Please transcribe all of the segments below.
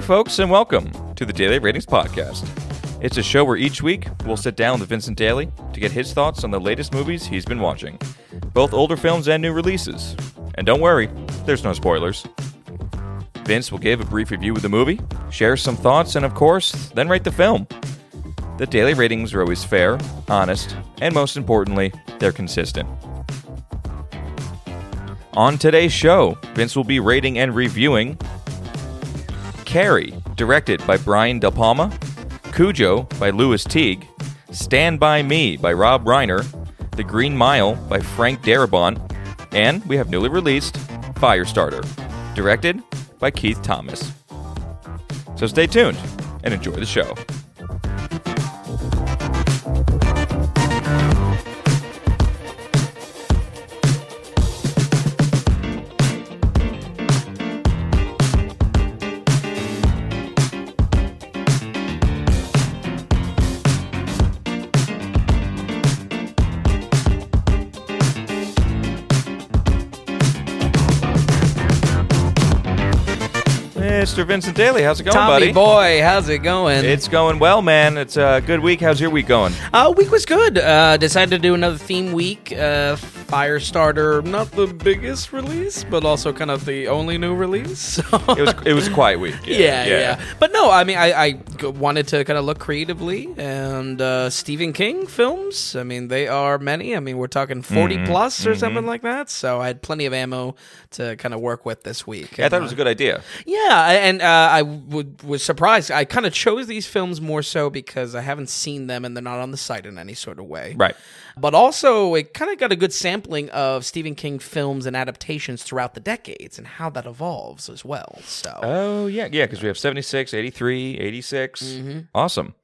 Hey, folks, and welcome to the Daily Ratings Podcast. It's a show where each week we'll sit down with Vincent Daly to get his thoughts on the latest movies he's been watching, both older films and new releases. And don't worry, there's no spoilers. Vince will give a brief review of the movie, share some thoughts, and of course, then rate the film. The daily ratings are always fair, honest, and most importantly, they're consistent. On today's show, Vince will be rating and reviewing Carrie, directed by Brian De Palma, Cujo by Lewis Teague, Stand By Me by Rob Reiner, The Green Mile by Frank Darabont, and we have newly released Firestarter, directed by Keith Thomas. So stay tuned and enjoy the show. Mr. Vincent Daly, how's it going, Tommy buddy? boy, how's it going? It's going well, man. It's a good week. How's your week going? uh, week was good. Uh, decided to do another theme week. Uh, Firestarter, not the biggest release, but also kind of the only new release. So. It was it was a quiet week. Yeah, yeah, yeah, But no, I mean, I wanted to kind of look creatively, and uh, Stephen King films. I mean, they are many. I mean, we're talking 40 Mm-hmm, plus or something like that. So I had plenty of ammo to kind of work with this week. Yeah, I thought it was a uh, good idea. Yeah, and uh, I w- was surprised. I kind of chose these films more so because I haven't seen them and they're not on the site in any sort of way. Right. But also, it kind of got a good sampling of Stephen King films and adaptations throughout the decades and how that evolves as well. So, Oh, yeah, yeah, because we have 76, 83, 86. Mm-hmm. Awesome.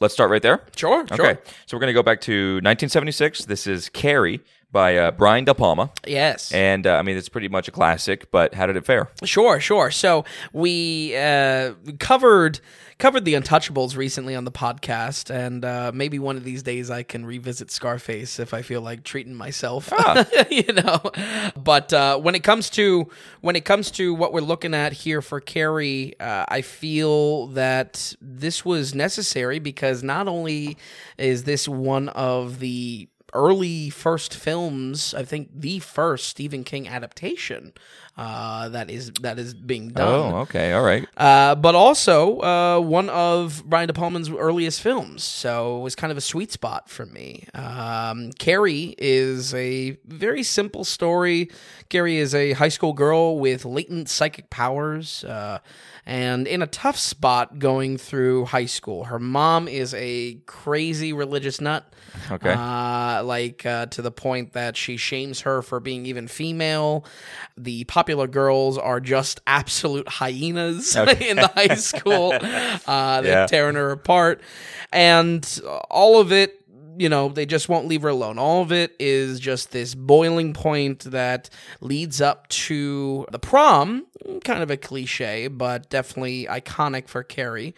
Let's start right there. sure, sure. Okay, so we're going to go back to 1976. This is Carrie by uh, Brian De Palma. Yes. And uh, I mean, it's pretty much a classic, but how did it fare? Sure, sure. So we uh, covered covered the Untouchables recently on the podcast, and uh, maybe one of these days I can revisit Scarface if I feel like treating myself. you know, but uh, when it comes to when it comes to what we're looking at here for Carrie, uh, I feel that this was necessary because not only is this one of the early first films, I think the first Stephen King adaptation uh, that is that is being done. Oh, okay, all right. Uh, but also uh, one of Brian De Palma's earliest films, so it was kind of a sweet spot for me. Um, Carrie is a very simple story. Carrie is a high school girl with latent psychic powers. And in a tough spot going through high school. Her mom is a crazy religious nut. Okay. Uh, like uh, to the point that she shames her for being even female. The popular girls are just absolute hyenas in the high school. Uh, they're Yeah. tearing her apart. And all of it you know, they just won't leave her alone. All of it is just this boiling point that leads up to the prom, kind of a cliche, but definitely iconic for Carrie,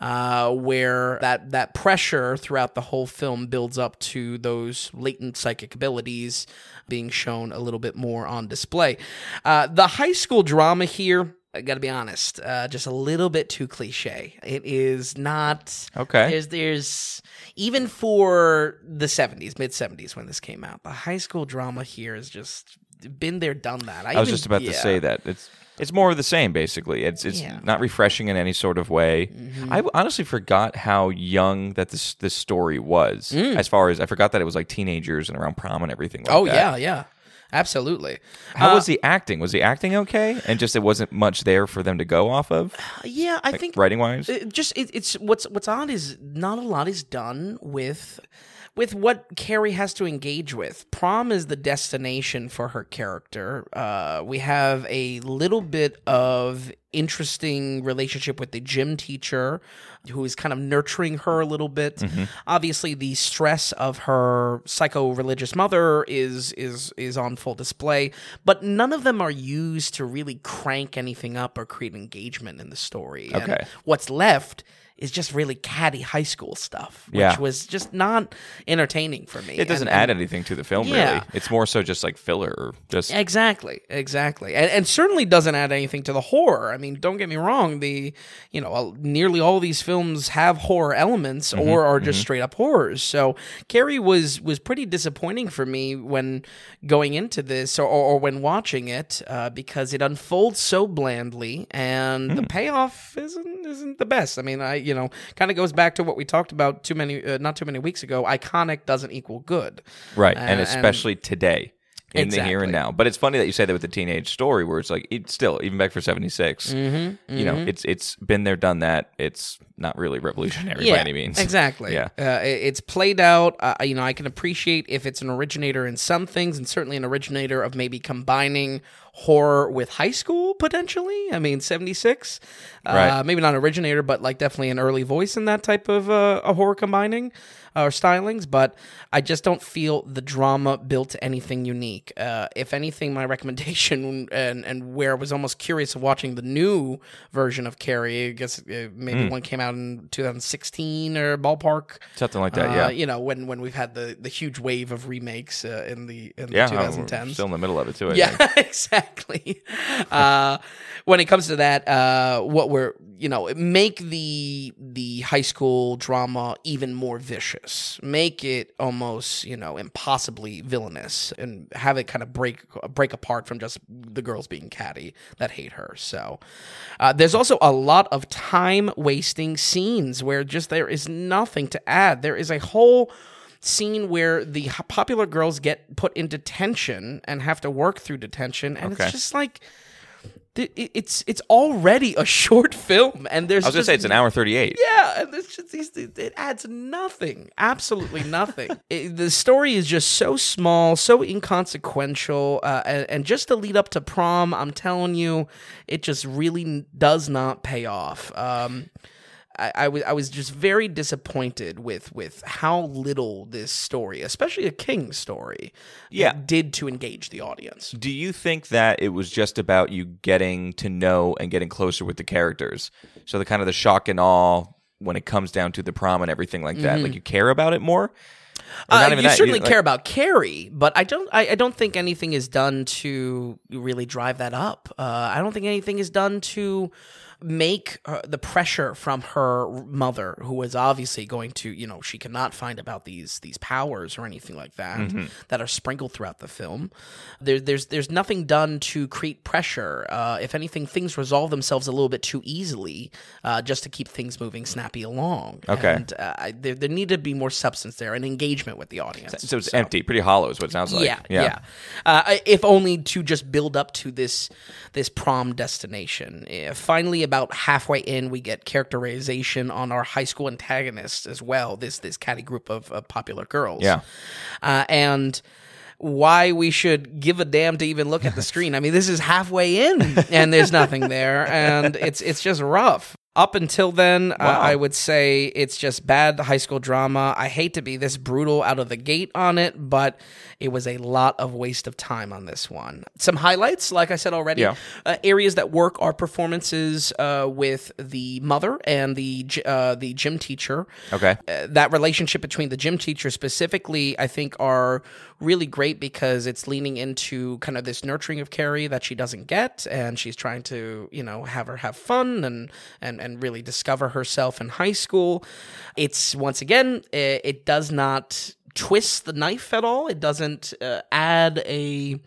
uh, where that, that pressure throughout the whole film builds up to those latent psychic abilities being shown a little bit more on display. Uh, the high school drama here. I gotta be honest, uh, just a little bit too cliche. It is not. Okay. There's, there's even for the 70s, mid 70s when this came out, the high school drama here has just been there, done that. I was even- just about to say that it's it's more of the same basically. It's it's Yeah. Mm-hmm. not refreshing in any sort of way. I honestly forgot how young that this this story was. As far as I forgot that it was like teenagers and around prom and everything. Like Mm. Oh that. yeah, yeah, absolutely. How Uh, was he acting? Was he acting okay? And just it wasn't much there for them to go off of, Yeah, I think writing wise. it just it, it's what's what's odd is not a lot is done with with what Carrie has to engage with. Prom is the destination for her character. Uh, we have a little bit of interesting relationship with the gym teacher who is kind of nurturing her a little bit. Mm-hmm. Obviously the stress of her psycho-religious mother is is is on full display, but none of them are used to really crank anything up or create engagement in the story. And Okay. what's left is just really catty high school stuff, which Yeah. was just not entertaining for me. It doesn't And- add anything to the film, Yeah. really. It's more so just like filler or just. Exactly, exactly, and, and certainly doesn't add anything to the horror. I mean, don't get me wrong; the you know nearly all these films have horror elements Mm-hmm, or are just straight up horrors. So Carrie was was pretty disappointing for me when going into this or, or when watching it uh, because it unfolds so blandly and Hmm. the payoff isn't isn't the best. I mean, I you know kind of goes back to what we talked about too many uh, not too many weeks ago. Iconic doesn't equal good. Right. Uh, and and- especially today. In the here and now, but it's funny that you say that with the teenage story, where it's like it's still even back for '76. Mm-hmm, You know, it's it's been there, done that. It's not really revolutionary by any means. Exactly. Yeah. Uh, it's played out. Uh, you know, I can appreciate if it's an originator in some things, and certainly an originator of maybe combining horror with high school potentially. I mean, seventy six. Uh, Maybe not an originator, but like definitely an early voice in that type of uh, a horror combining or stylings. But I just don't feel the drama built to anything unique. Uh, if anything, my recommendation and and where I was almost curious of watching the new version of Carrie. I guess uh, maybe one came out in 2016 or ballpark. Something like that. Uh, yeah. you know when when we've had the the huge wave of remakes uh, in the in the yeah. we're 2010s. Still in the middle of it too. I Yeah, think. exactly. uh, when it comes to that, uh, what we're you know make the the high school drama even more vicious, make it almost you know impossibly villainous, and have it kind of break break apart from just the girls being catty that hate her. So uh, there's also a lot of time wasting scenes where just there is nothing to add. There is a whole scene where the popular girls get put in detention and have to work through detention and Okay. it's just like it's it's already a short film and there's I was gonna say it's an hour thirty-eight. yeah and it's just it adds nothing absolutely nothing It- the story is just so small so inconsequential uh, and, and just to lead up to prom i'm telling you it just really does not pay off um I, I was I was just very disappointed with with how little this story, especially a King story, Yeah. did to engage the audience. Do you think that it was just about you getting to know and getting closer with the characters? So the kind of the shock and awe when it comes down to the prom and everything like that, like you care about it more. Or Uh, you that, certainly like- care about Carrie, but I don't. I, I don't think anything is done to really drive that up. Uh, I don't think anything is done to make uh, the pressure from her mother, who is obviously going to, you know, she cannot find about these these powers or anything like that Mm-hmm. that are sprinkled throughout the film. There, there's there's nothing done to create pressure. Uh, if anything, things resolve themselves a little bit too easily, uh, just to keep things moving snappy along. Okay. and uh, I- there there need to be more substance there and engagement with the audience. So it's empty, pretty hollow is what it sounds like. Yeah, yeah. Uh, if only to just build up to this this prom destination. Uh, finally, about halfway in, we get characterization on our high school antagonists as well. This this catty group of, of popular girls. Yeah. uh, and. Why we should give a damn to even look at the screen? I mean, this is halfway in, and there's nothing there, and it's it's just rough. Up until then, uh, I would say it's just bad high school drama. I hate to be this brutal out of the gate on it, but it was a lot of waste of time on this one. Some highlights, like I said already, Yeah. uh, areas that work are performances uh, with the mother and the uh, the gym teacher. Okay. Uh, that relationship between the gym teacher specifically, I think, are really great because it's leaning into kind of this nurturing of Carrie that she doesn't get, and she's trying to, you know, have her have fun and and and really discover herself in high school. It's once again, it, it does not twist the knife at all. It doesn't uh, add a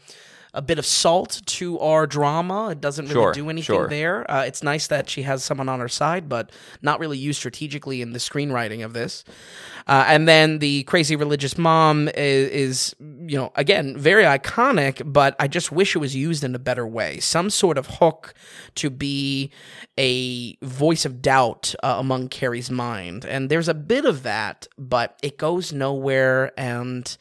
a bit of salt to our drama. It doesn't really Sure, do anything sure. there. Uh, it's nice that she has someone on her side, but not really used strategically in the screenwriting of this. Uh, and then the crazy religious mom is, is, you know, again, very iconic, but I just wish it was used in a better way. Some sort of hook to be a voice of doubt uh, among Carrie's mind. And there's a bit of that, but it goes nowhere and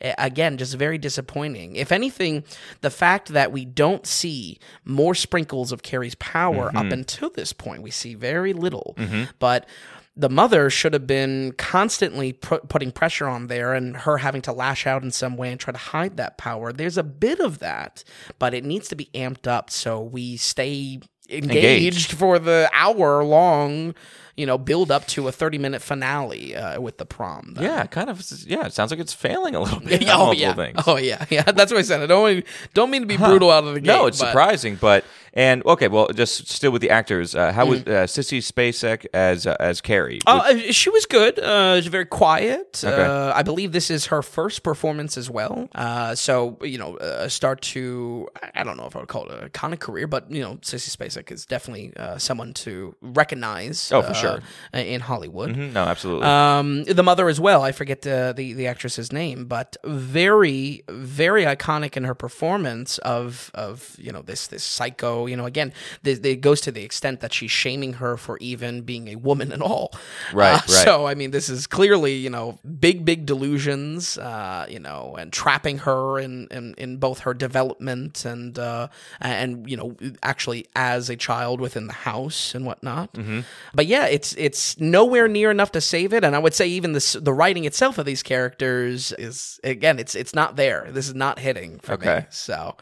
again just very disappointing. If anything the fact that we don't see more sprinkles of carrie's power up mm-hmm. until this point we see very little. Mm-hmm. But the mother should have been constantly pu- putting pressure on there and her having to lash out in some way and try to hide that power. There's a bit of that but it needs to be amped up so we stay engaged, Engaged. for the hour long you know, build up to a 30 minute finale uh, with the prom. Yeah, kind of. Yeah, it sounds like it's failing a little bit. Oh yeah. things. Oh yeah. Yeah. That's what I said. I don't mean, don't mean to be brutal out of the gate. No, it's but- surprising, but and okay, well, just still with the actors. Uh, how was Mm-hmm. uh, Sissy Spacek as uh, as Carrie? Uh, uh, she was good. Uh, she's very quiet. Okay. Uh, I believe this is her first performance as well. Uh, so you know, uh, start to I don't know if I would call it a kind of career, but you know, Sissy Spacek is definitely uh, someone to recognize. Oh, for uh, sure. in Hollywood. Mhm, no, absolutely. Um, the mother as well. I forget the, the the actress's name, but very very iconic in her performance of of you know this this psycho. You know, again, th- it goes to the extent that she's shaming her for even being a woman at all. Right, Uh, right. So I mean, this is clearly you know big big delusions. Uh, you know, and trapping her in in, in both her development and uh, and you know actually as a child within the house and whatnot. Mm-hmm. But yeah, it's it's nowhere near enough to save it, and I would say even the the writing itself of these characters is again, it's it's not there. This is not hitting for me. So,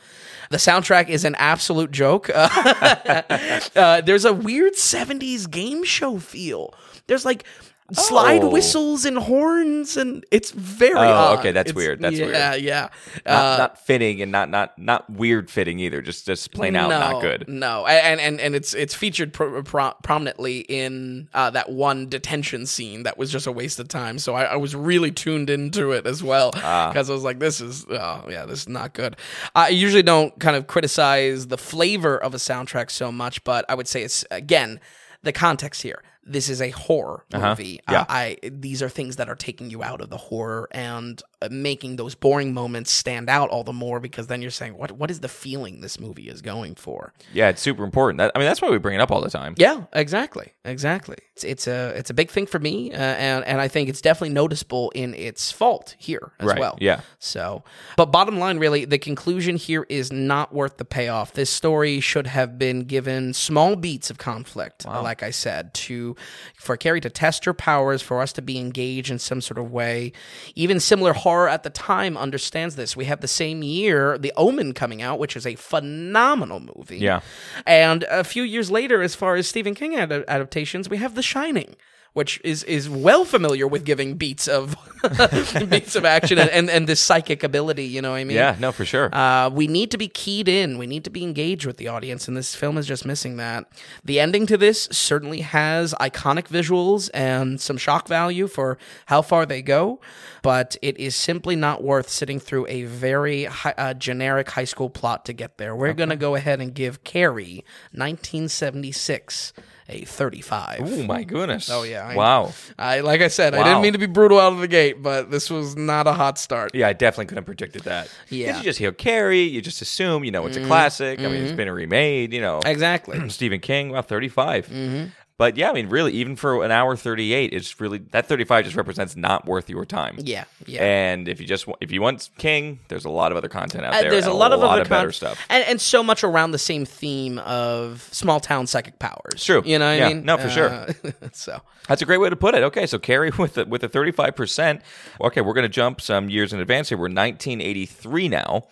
the soundtrack is an absolute joke. Uh, there's a weird '70s game show feel. There's like. Slide Oh. whistles and horns, and it's very. Oh, odd. okay, that's It's- weird, that's yeah, weird. Yeah, yeah. not, not fitting and not not not weird fitting either. Just just plain out no, not good. No, and and and it's it's featured pro- pro- prominently in uh, that one detention scene that was just a waste of time. So I, I was really tuned into it as well Ah. because I was like, this is oh yeah, this is not good. I usually don't kind of criticize the flavor of a soundtrack so much, but I would say it's again the context here. This is a horror movie. Uh-huh. Yeah. Uh, I these are things that are taking you out of the horror and making those boring moments stand out all the more because then you're saying what what is the feeling this movie is going for? Yeah, it's super important. That, I mean, that's why we bring it up all the time. Yeah, exactly, exactly. It's, it's a it's a big thing for me, uh, and and I think it's definitely noticeable in its fault here as Right, well. yeah. So, but bottom line, really, the conclusion here is not worth the payoff. This story should have been given small beats of conflict, uh, like I said, to for Carrie to test her powers, for us to be engaged in some sort of way. Even similar horror at the time understands this. We have the same year, The Omen coming out, which is a phenomenal movie. Yeah. And a few years later, as far as Stephen King ad- adaptations, we have The Shining, which is is well familiar with giving beats of beats of action and, and, and this psychic ability. You know what I mean? Yeah, no, for sure. Uh, we need to be keyed in. We need to be engaged with the audience, and this film is just missing that. The ending to this certainly has iconic visuals and some shock value for how far they go, but it is simply not worth sitting through a very hi- uh, generic high school plot to get there. We're going to go ahead and give Carrie 1976 a 35. oh my goodness. Oh, yeah, I- wow. I like I said, I didn't mean to be brutal out of the gate, but this was not a hot start. Yeah, I definitely couldn't have predicted that. 'Cause Yeah. Mm-hmm. You just hear Carrie, you just assume, you know, it's a classic. I mean, it's been remade, you know. Exactly. Stephen King, wow, 35. Mm-hmm. But yeah, I mean, really, even for an hour 38, it's really, that 35 just represents not worth your time. Yeah, yeah. And if you just, if you want King, there's a lot of other content out Uh, there. there's a and lot of other better con- stuff. and, and so much around the same theme of small town psychic powers. True. you know what Yeah. I mean? No, for sure. Uh, so That's a great way to put it. Okay, so Carrie with the, with a 35%. Okay, we're going to jump some years in advance here. We're 1983 now.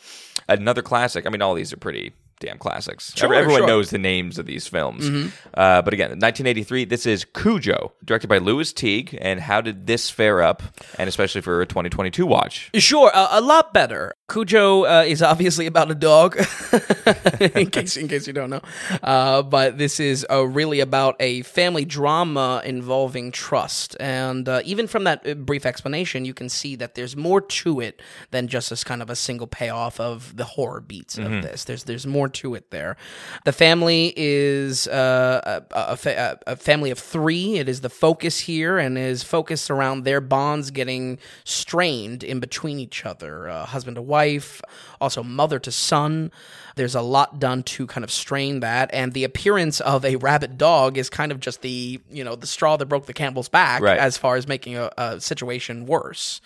Another classic. I mean, all these are pretty damn classics. Sure, Every- Everyone sure. Mm-hmm. knows the names of these films. Uh, but again, 1983, this is Cujo, directed by Lewis Teague. And how did this fare up? And especially for a 2022 watch. sure, uh, a lot better. Cujo uh, is obviously about a dog, in case in case you don't know. Uh, but this is uh, really about a family drama involving trust, and uh, even from that uh, brief explanation, you can see that there's more to it than just this kind of a single payoff of the horror beats of this. There's there's more to it there. The family is uh, a, a, fa- a family of three. It is the focus here, and is focused around their bonds getting strained in between each other, uh, husband to wife, wife also mother to son. There's a lot done to kind of strain that, and the appearance of a rabid dog is kind of just the you know the straw that broke the camel's back Right. as far as making a, a situation worse.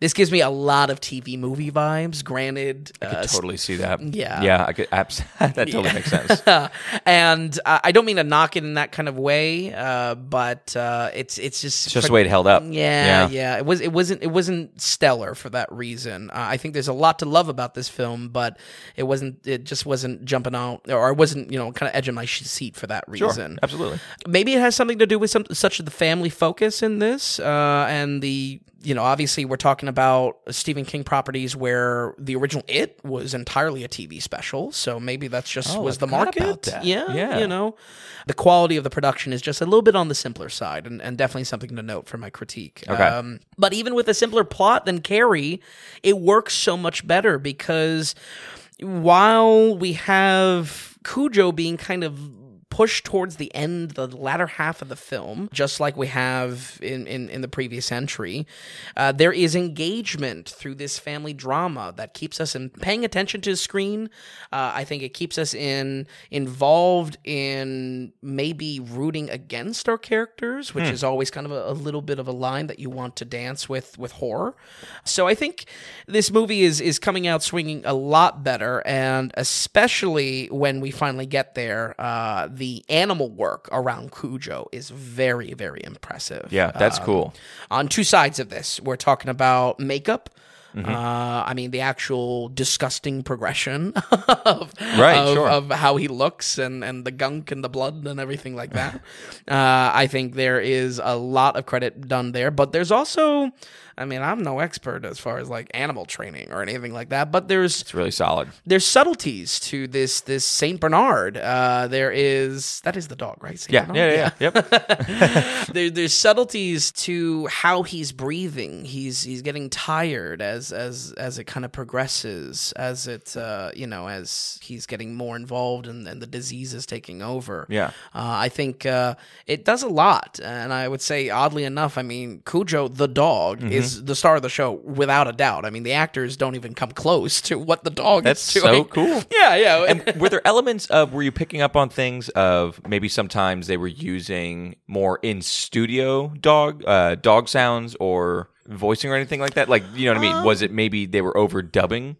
This gives me a lot of TV movie vibes. Granted, I could uh, totally see that. yeah. Yeah, I could, abs- that totally makes sense. and uh, I don't mean to knock it in that kind of way, uh, but uh, it's it's just It's just the way it held up. yeah, yeah, It was it wasn't it wasn't stellar for that reason. Uh, I think there's a lot to love about this film, but it wasn't. It just wasn't jumping out, or I wasn't, you know, kind of edging my seat for that Sure, reason. absolutely. Maybe it has something to do with some such the family focus in this, uh, and the you know obviously we're talking about Stephen King properties where the original It was entirely a TV special, so maybe that's just Oh, was I the market. about that. Yeah, Yeah. you know, the quality of the production is just a little bit on the simpler side, and, and definitely something to note for my critique. Okay. Um, but even with a simpler plot than Carrie, it works so much better because while we have Cujo being kind of pushed towards the end, the latter half of the film, just like we have in, in, in the previous entry, uh, there is engagement through this family drama that keeps us in paying attention to the screen. Uh, I think it keeps us in involved in maybe rooting against our characters, which is always kind of a, a little bit of a line that you want to dance with with horror. So I think this movie is is coming out swinging a lot better, and especially when we finally get there, uh, the animal work around Cujo is very very impressive. Yeah, that's Um, cool. On two sides of this, we're talking about makeup. Mm-hmm. Uh, I mean, the actual disgusting progression of, Right, of, sure. of how he looks and, and the gunk and the blood and everything like that. uh, I think there is a lot of credit done there, but there's also, I mean, I'm no expert as far as like animal training or anything like that, but there's It's really solid. there's subtleties to this this Saint Bernard. Uh, there is that is the dog, right? Saint Yeah, Bernard? yeah, yeah, yeah. Yep. there, there's subtleties to how he's breathing. He's he's getting tired as as as it kind of progresses, as it uh, you know as he's getting more involved and, and the disease is taking over. Yeah. uh, I think uh, it does a lot, and I would say oddly enough, I mean Cujo the dog Mm-hmm. is the star of the show without a doubt. I mean the actors don't even come close to what the dog That's is doing. so cool. Yeah, yeah. and were there elements of were you picking up on things of maybe sometimes they were using more in studio dog uh, dog sounds or voicing or anything like that? Like you know what I mean? Was it maybe they were overdubbing?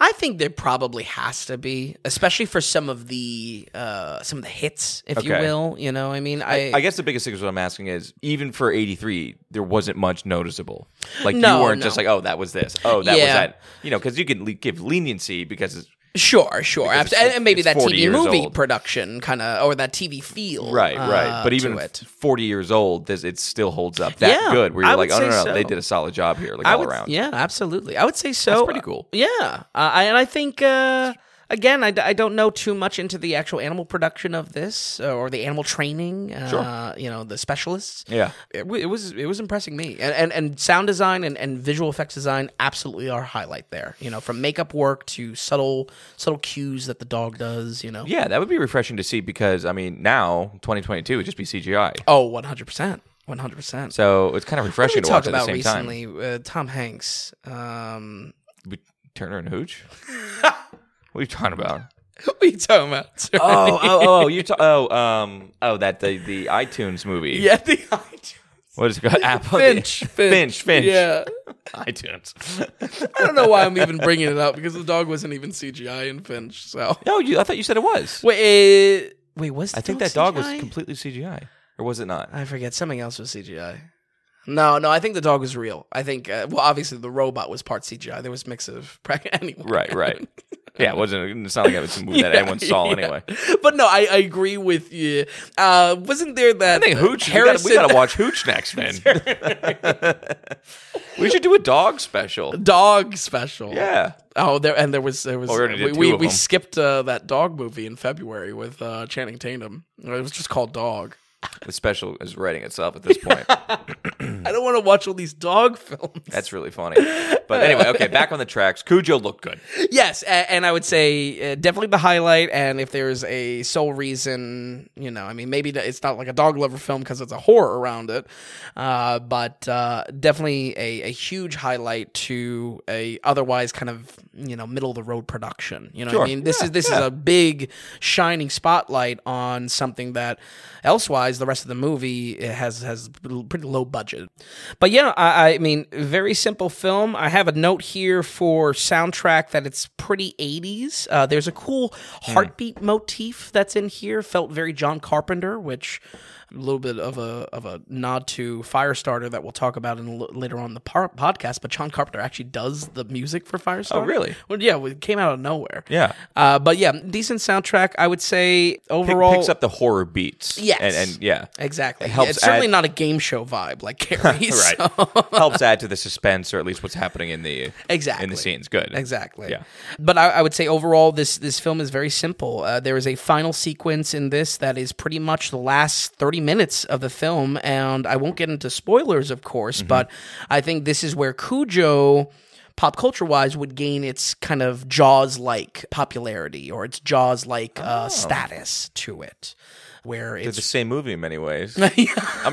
I think there probably has to be, especially for some of the uh, some of the hits, if you will. You know, I mean, I, I guess the biggest thing is what I'm asking is even for '83, there wasn't much noticeable. Like No, you weren't no. just like, oh, that was this, oh, that was that. You know, because you can le- give leniency because it's sure, sure, Because it's- and, and maybe it's that 40 TV years movie old. production kind of, or that TV feel, right, right. uh, But to even it. 40 years old, this it still holds up that Yeah, good. Where you're I like, oh no, say no, they did a solid job here, like I all would, around. yeah, absolutely. I would say so. That's pretty cool. Yeah, uh, I, and I think uh, again, I, I don't know too much into the actual animal production of this uh, or the animal training. Uh, You know, the specialists. Yeah. it, w- it was it was impressing me, and and, and sound design and, and visual effects design absolutely are highlight there. You know, from makeup work to subtle subtle cues that the dog does. You know, Yeah, that would be refreshing to see because I mean now 2022 would just be CGI. oh, one hundred percent, one hundred percent. So it's kind of refreshing to watch at the about same time. recently? Uh, Tom Hanks. Um, Turner and Hooch. what are you talking about? what are you talking about? sir? Oh, oh, oh, you ta- oh, um, oh, that the the iTunes movie. yeah, the iTunes. What is it called? Apple. Finch, Finch, Finch. Yeah, iTunes. I don't know why I'm even bringing it up because the dog wasn't even CGI in Finch. So No, you. I thought you said it was. wait, uh, wait, was the I think dog that dog was CGI? completely CGI, or was it not? I forget something else was CGI. No, no, I think the dog was real. I think, uh, well, obviously the robot was part CGI. There was mix of anyway. Right, right. Yeah, it wasn't. It's not like it was a movie that anyone saw yeah. anyway. But no, I, I agree with you. Uh, wasn't there that I think Hooch. Harrison We gotta, we gotta watch Hooch next, man. we should do a dog special. dog special? Yeah. Oh, there and there was there was Oh, we we we, we skipped uh, that dog movie in February with uh, Channing Tatum. It was just called Dog. The special is writing itself at this point. I don't want to watch all these dog films. That's really funny. But anyway, okay, back on the tracks. Cujo looked good. Yes, a- and I would say uh, definitely the highlight. And if there's a sole reason, you know, I mean, maybe it's not like a dog lover film because it's a horror around it, uh, but uh, definitely a, a huge highlight to a otherwise kind of you know middle of the road production. You know, what I mean, this Yeah, is this yeah. is a big shining spotlight on something that elsewise otherwise the rest of the movie it has has pretty low budget. But yeah, I, I mean, very simple film. I have a note here for soundtrack that it's pretty 80s. Uh, there's a cool heartbeat motif that's in here. Felt very John Carpenter, which a little bit of a of a nod to Firestarter that we'll talk about in later on the par- podcast. But John Carpenter actually does the music for Firestarter. Oh, really? Well, yeah, it came out of nowhere. Yeah. Uh, but yeah, decent soundtrack. I would say overall. picks up the horror beats. Yes. And, and yeah. Exactly. helps Yeah, it's certainly add- not a game show vibe like Carrie. Right. Helps add to the suspense or at least what's happening in the Exactly. in the scenes. Good. Exactly. Yeah. But I, I would say overall, this this film is very simple. Uh, there is a final sequence in this that is pretty much the last thirty minutes of the film, and I won't get into spoilers, of course, Mm-hmm. but I think this is where Cujo. Pop culture wise, would gain its kind of Jaws like popularity or its Jaws like uh, status to it, where Oh. They're it's the same movie in many ways. I'm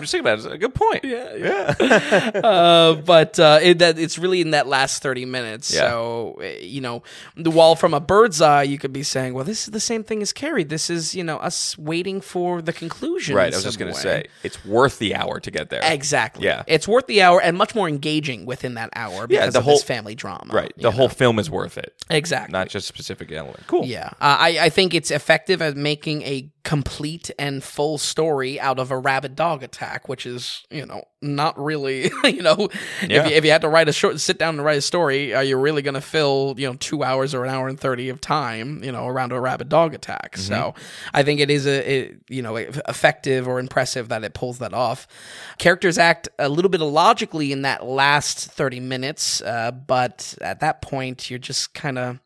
just thinking about it. It's a good point. Yeah. Yeah. uh, but uh, it, that it's really in that last 30 minutes. Yeah. So, uh, you know, the while from a bird's eye, you could be saying, well, this is the same thing as Carrie. This is, you know, us waiting for the conclusion. Right. I was just going to say it's worth the hour to get there. Exactly. Yeah. It's worth the hour and much more engaging within that hour because the of whole- this family drama. Right. The know? whole film is worth it, Exactly. not just a specific element. Cool. Yeah, uh, I I think it's effective at making a complete and full story out of a rabid dog attack, which is you know not really you know Yeah. if you, if you had to write a short sit down and write a story, are you really going to fill you know two hours or an hour and thirty of time you know around a rabid dog attack? So I think it is a it, you know effective or impressive that it pulls that off. Characters act a little bit illogically in that last thirty minutes, uh, but at that point you're just kind of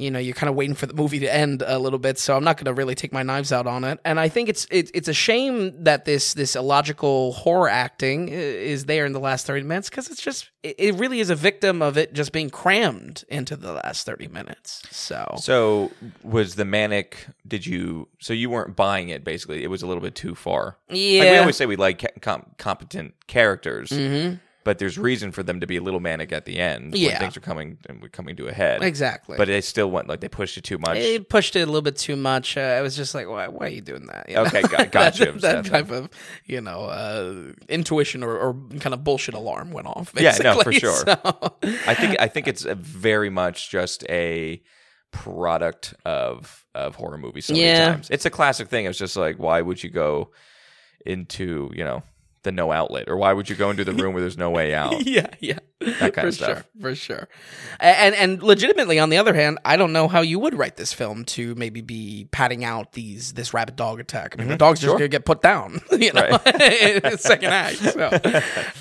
you know you're kind of waiting for the movie to end a little bit so i'm not going to really take my knives out on it and i think it's it, it's a shame that this this illogical horror acting is there in the last 30 minutes because it's just it, it really is a victim of it just being crammed into the last 30 minutes so So was the manic? Did you? So you weren't buying it. Basically, it was a little bit too far. Like we always say, we like com- competent characters, mm-hmm. But there's reason for them to be a little manic at the end when Yeah. things are coming and we're coming to a head. exactly But they still went like they pushed it too much. They pushed it a little bit too much. Uh, I was just like, why, why are you doing that? You know? Okay, got- gotcha. that, that type of, you know, uh, intuition or, or kind of bullshit alarm went off. Yeah, no, for sure. So- I think I think it's very much just a product of of horror movies. So Yeah. many times, it's a classic thing. It's just like, why would you go into you know the no outlet, or why would you go into the room where there's no way out? yeah, yeah, That kind for of stuff. sure, for sure. And and legitimately, on the other hand, I don't know how you would write this film to maybe be padding out these this rabid dog attack. I mean, the dog's just Mm-hmm. Sure. gonna get put down, you know, in the second act. So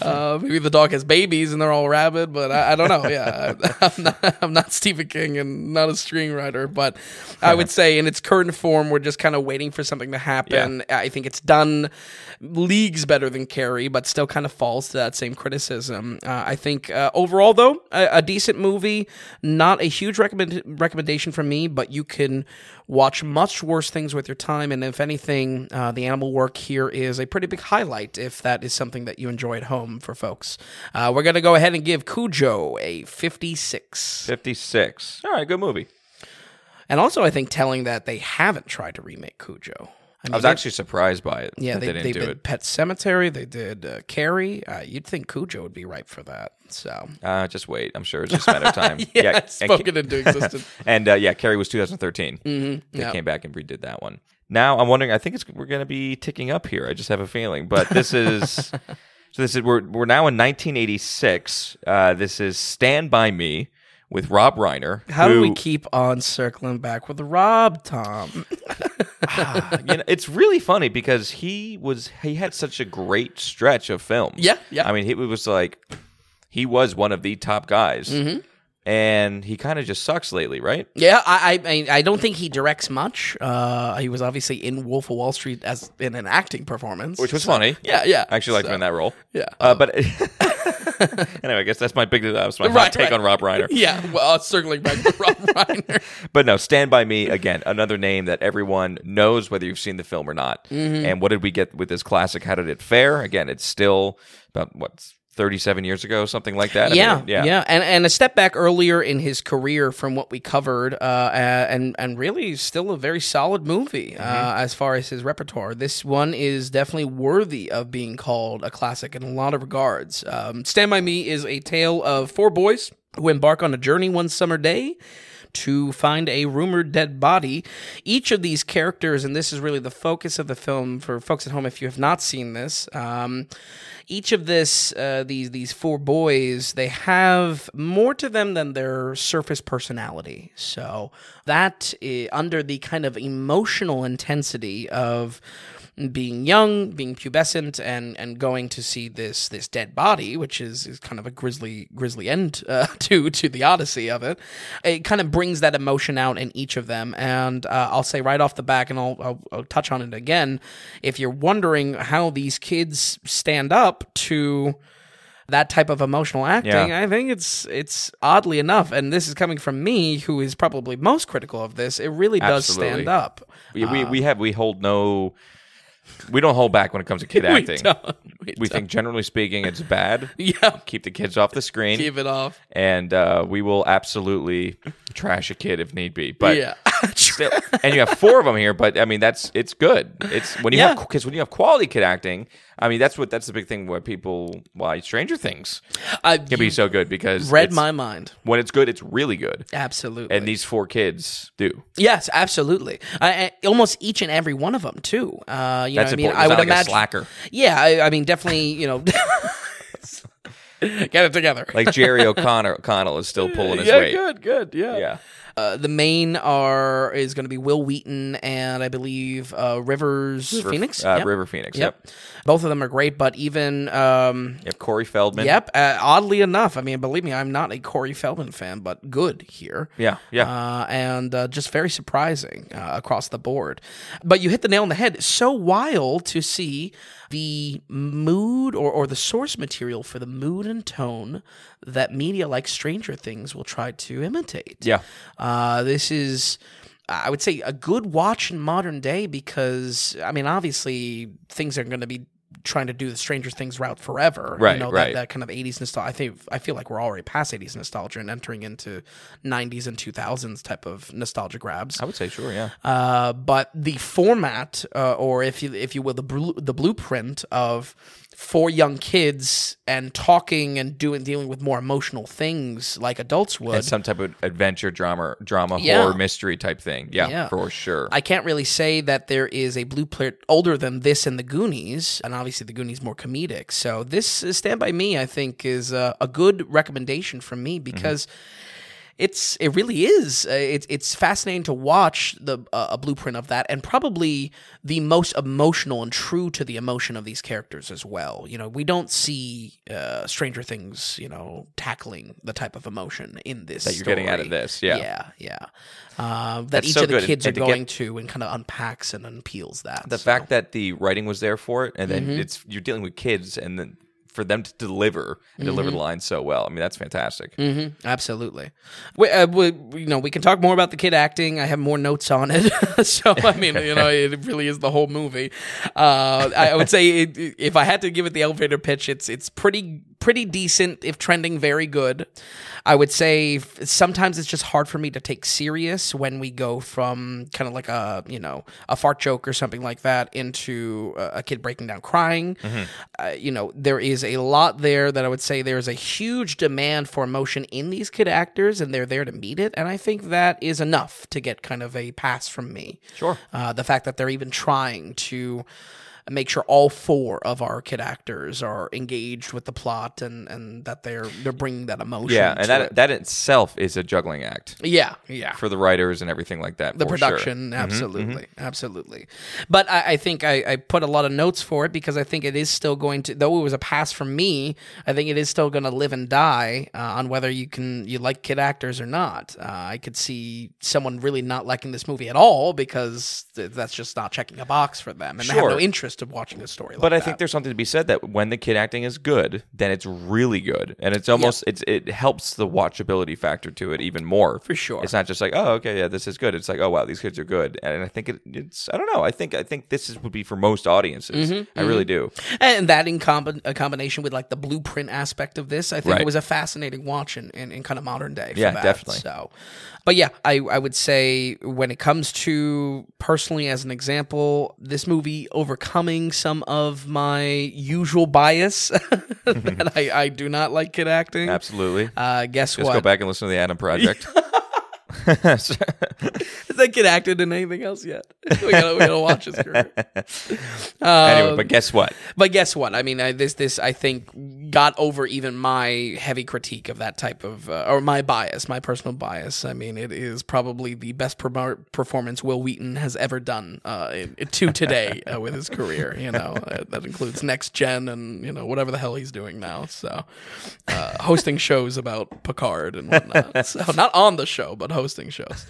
uh, maybe the dog has babies and they're all rabid, but I, I don't know. Yeah, I'm not, I'm not Stephen King and not a screenwriter, but I would say in its current form, we're just kind of waiting for something to happen. I think it's done leagues better than Carrie, but still kind of falls to that same criticism. Uh, I think uh, overall, though, a, a decent movie. Not a huge recommend- recommendation from me, but you can watch much worse things with your time. And if anything, uh, the animal work here is a pretty big highlight if that is something that you enjoy at home for folks. Uh, we're going to go ahead and give Cujo a 56. Fifty six. All right, good movie. And also, I think telling that they haven't tried to remake Cujo. I was actually surprised by it. Yeah, they, they, they, didn't do did it. Pet Sematary. They did uh, Carrie. Uh, you'd think Cujo would be ripe for that. So Uh, just wait. I'm sure it's just a matter of time. yeah, and, spoken into existence. and uh, yeah, Carrie was 2013. Mhm, They yeah. came back and redid that one. Now I'm wondering. I think it's we're going to be ticking up here. I just have a feeling. But this is so. This is we're we're now in 1986. Uh, this is Stand by Me with Rob Reiner. How do we keep on circling back with Rob Tom? you know, it's really funny because he was he had such a great stretch of films. Yeah, yeah. I mean, he was like he was one of the top guys, Mm-hmm. And he kind of just sucks lately, right? Yeah, I, I I I don't think he directs much. Uh, he was obviously in Wolf of Wall Street as in an acting performance, Which was so- funny. Yeah, yeah. I actually liked So, him in that role. Yeah. Uh, but anyway, I guess that's my big that's my hot take right. on Rob Reiner. Yeah, well, circling back to Rob Reiner. But no, Stand by Me again, another name that everyone knows whether you've seen the film or not. Mm-hmm. And what did we get with this classic? How did it fare? Again, it's still about what 37 years ago, something like that. I yeah, mean, yeah, and and a step back earlier in his career from what we covered, uh, and and really still a very solid movie uh, Mm-hmm. as far as his repertoire. This one is definitely worthy of being called a classic in a lot of regards. Um, Stand by Me is a tale of four boys who embark on a journey one summer day to find a rumored dead body. Each of these characters, and this is really the focus of the film for folks at home if you have not seen this. Um, each of this uh, these these four boys they have more to them than their surface personality so that under the kind of emotional intensity of being young, being pubescent, and and going to see this this dead body, which is, is kind of a grisly grisly end uh, to to the odyssey of it. It kind of brings that emotion out in each of them, and uh, I'll say right off the back, and I'll, I'll I'll touch on it again. If you're wondering how these kids stand up to that type of emotional acting, Yeah. I think it's it's oddly enough, and this is coming from me, who is probably most critical of this. It really does Absolutely. stand up. we, we we have we hold no. We don't hold back when it comes to kid We acting. don't. We We think generally speaking, it's bad. Yeah, Keep the kids off the screen. keep it off. and uh, we will absolutely trash a kid if need be. But yeah, still, and you have four of them here. But I mean, that's it's good. It's when you Yeah. have because when you have quality kid acting. I mean, that's what that's the big thing where people why Stranger Things I can be so good because read my mind. when it's good, it's really good. Absolutely. And these four kids do. yes, absolutely. I, I- almost each and every one of them too. Uh, you That's know, I mean. I would like imagine. slacker. Yeah, I, I mean, definitely. You know, get it together. Like Jerry O'Connor, O'Connell is still pulling his yeah, weight. good, good. Yeah. Yeah. Uh, the main are is going to be Wil Wheaton and I believe uh, Rivers Phoenix. Uh, Yep. River Phoenix. Yep. Both of them are great, but even um, have Corey Feldman. Yep. Uh, oddly enough, I mean, believe me, I'm not a Corey Feldman fan, but good here. Yeah. Yeah. Uh, and uh, just very surprising uh, across the board. But you hit the nail on the head. It's so wild to see the mood or, or the source material for the mood and tone that media like Stranger Things will try to imitate. yeah. Uh, this is, I would say, a good watch in modern day because, I mean, obviously things are going to be trying to do the Stranger Things route forever. Right, You know, right. That, that kind of 80s nostalgia. I think, I feel like we're already past 80s nostalgia and entering into 90s and 2000s type of nostalgia grabs. I would say sure. Yeah. Uh, but the format, uh, or if you if you will, the blu- the blueprint of four young kids and talking and doing dealing with more emotional things like adults would. And some type of adventure drama, drama, Yeah. horror, mystery type thing. Yeah, Yeah. for sure. I can't really say that there is a blueprint older than this and the Goonies, and obviously the Goonies more comedic. So this Stand by Me, I think, is uh, a good recommendation from me because. It's it really is. Uh, it's it's fascinating to watch the uh, a blueprint of that, and probably the most emotional and true to the emotion of these characters as well. You know, we don't see uh, Stranger Things, you know, tackling the type of emotion in this That you're getting out of this, yeah. yeah, yeah. Uh, that That's each so of the good. kids are And to get- going to and kind of unpacks and unpeels that. the so. fact that the writing was there for it, and then Mm-hmm. it's you're dealing with kids, and then for them to deliver and deliver the lines so well. I mean, that's fantastic. Mhm, absolutely. We, uh, we, you know, we can talk more about the kid acting. I have more notes on it. so, I mean, you know, it really is the whole movie. Uh, I, I would say it, if I had to give it the elevator pitch, it's it's pretty pretty decent, if trending very good. I would say f- sometimes it's just hard for me to take serious when we go from kind of like a you know a fart joke or something like that into a, a kid breaking down crying. Uh, you know, there is a lot there that I would say there's a huge demand for emotion in these kid actors, and they're there to meet it. And I think that is enough to get kind of a pass from me. Sure. Uh, the fact that they're even trying to make sure all four of our kid actors are engaged with the plot and, and that they're they're bringing that emotion. Yeah, and that it. that itself is a juggling act yeah, yeah. for the writers and everything like that. the for sure. production, absolutely, absolutely. But I, I think I, I put a lot of notes for it because I think it is still going to, though it was a pass from me. I think it is still going to live and die uh, on whether you can you like kid actors or not. Uh, I could see someone really not liking this movie at all because th- that's just not checking a box for them, and they have no interest to watching a story. But I that. think there's something to be said that when the kid acting is good, then it's really good, and it's almost it's it helps the watchability factor to it even more. For sure. it's not just like oh okay yeah this is good. It's like oh wow these kids are good, and I think it, it's I don't know. I think I think this is, would be for most audiences. Mm-hmm, I really do. and that in a combination with like the blueprint aspect of this, I think Right. it was a fascinating watch in, in, in kind of modern day. for Yeah, that. definitely. So, but yeah, I I would say when it comes to personally as an example, this movie overcoming some of my usual bias that I, I do not like kid acting. Absolutely. Uh, guess what? Just what? go back and listen to the Adam Project. Has that kid acted in anything else yet? we, gotta, we gotta watch his career. anyway, but guess what? But guess what? I mean, I, this this I think got over even my heavy critique of that type of uh, or my bias, my personal bias. I mean, it is probably the best per- performance Wil Wheaton has ever done uh, to today uh, with his career. You know, uh, that includes Next Gen and you know whatever the hell he's doing now. So, uh, hosting shows about Picard and whatnot. So not on the show, but hosting shows.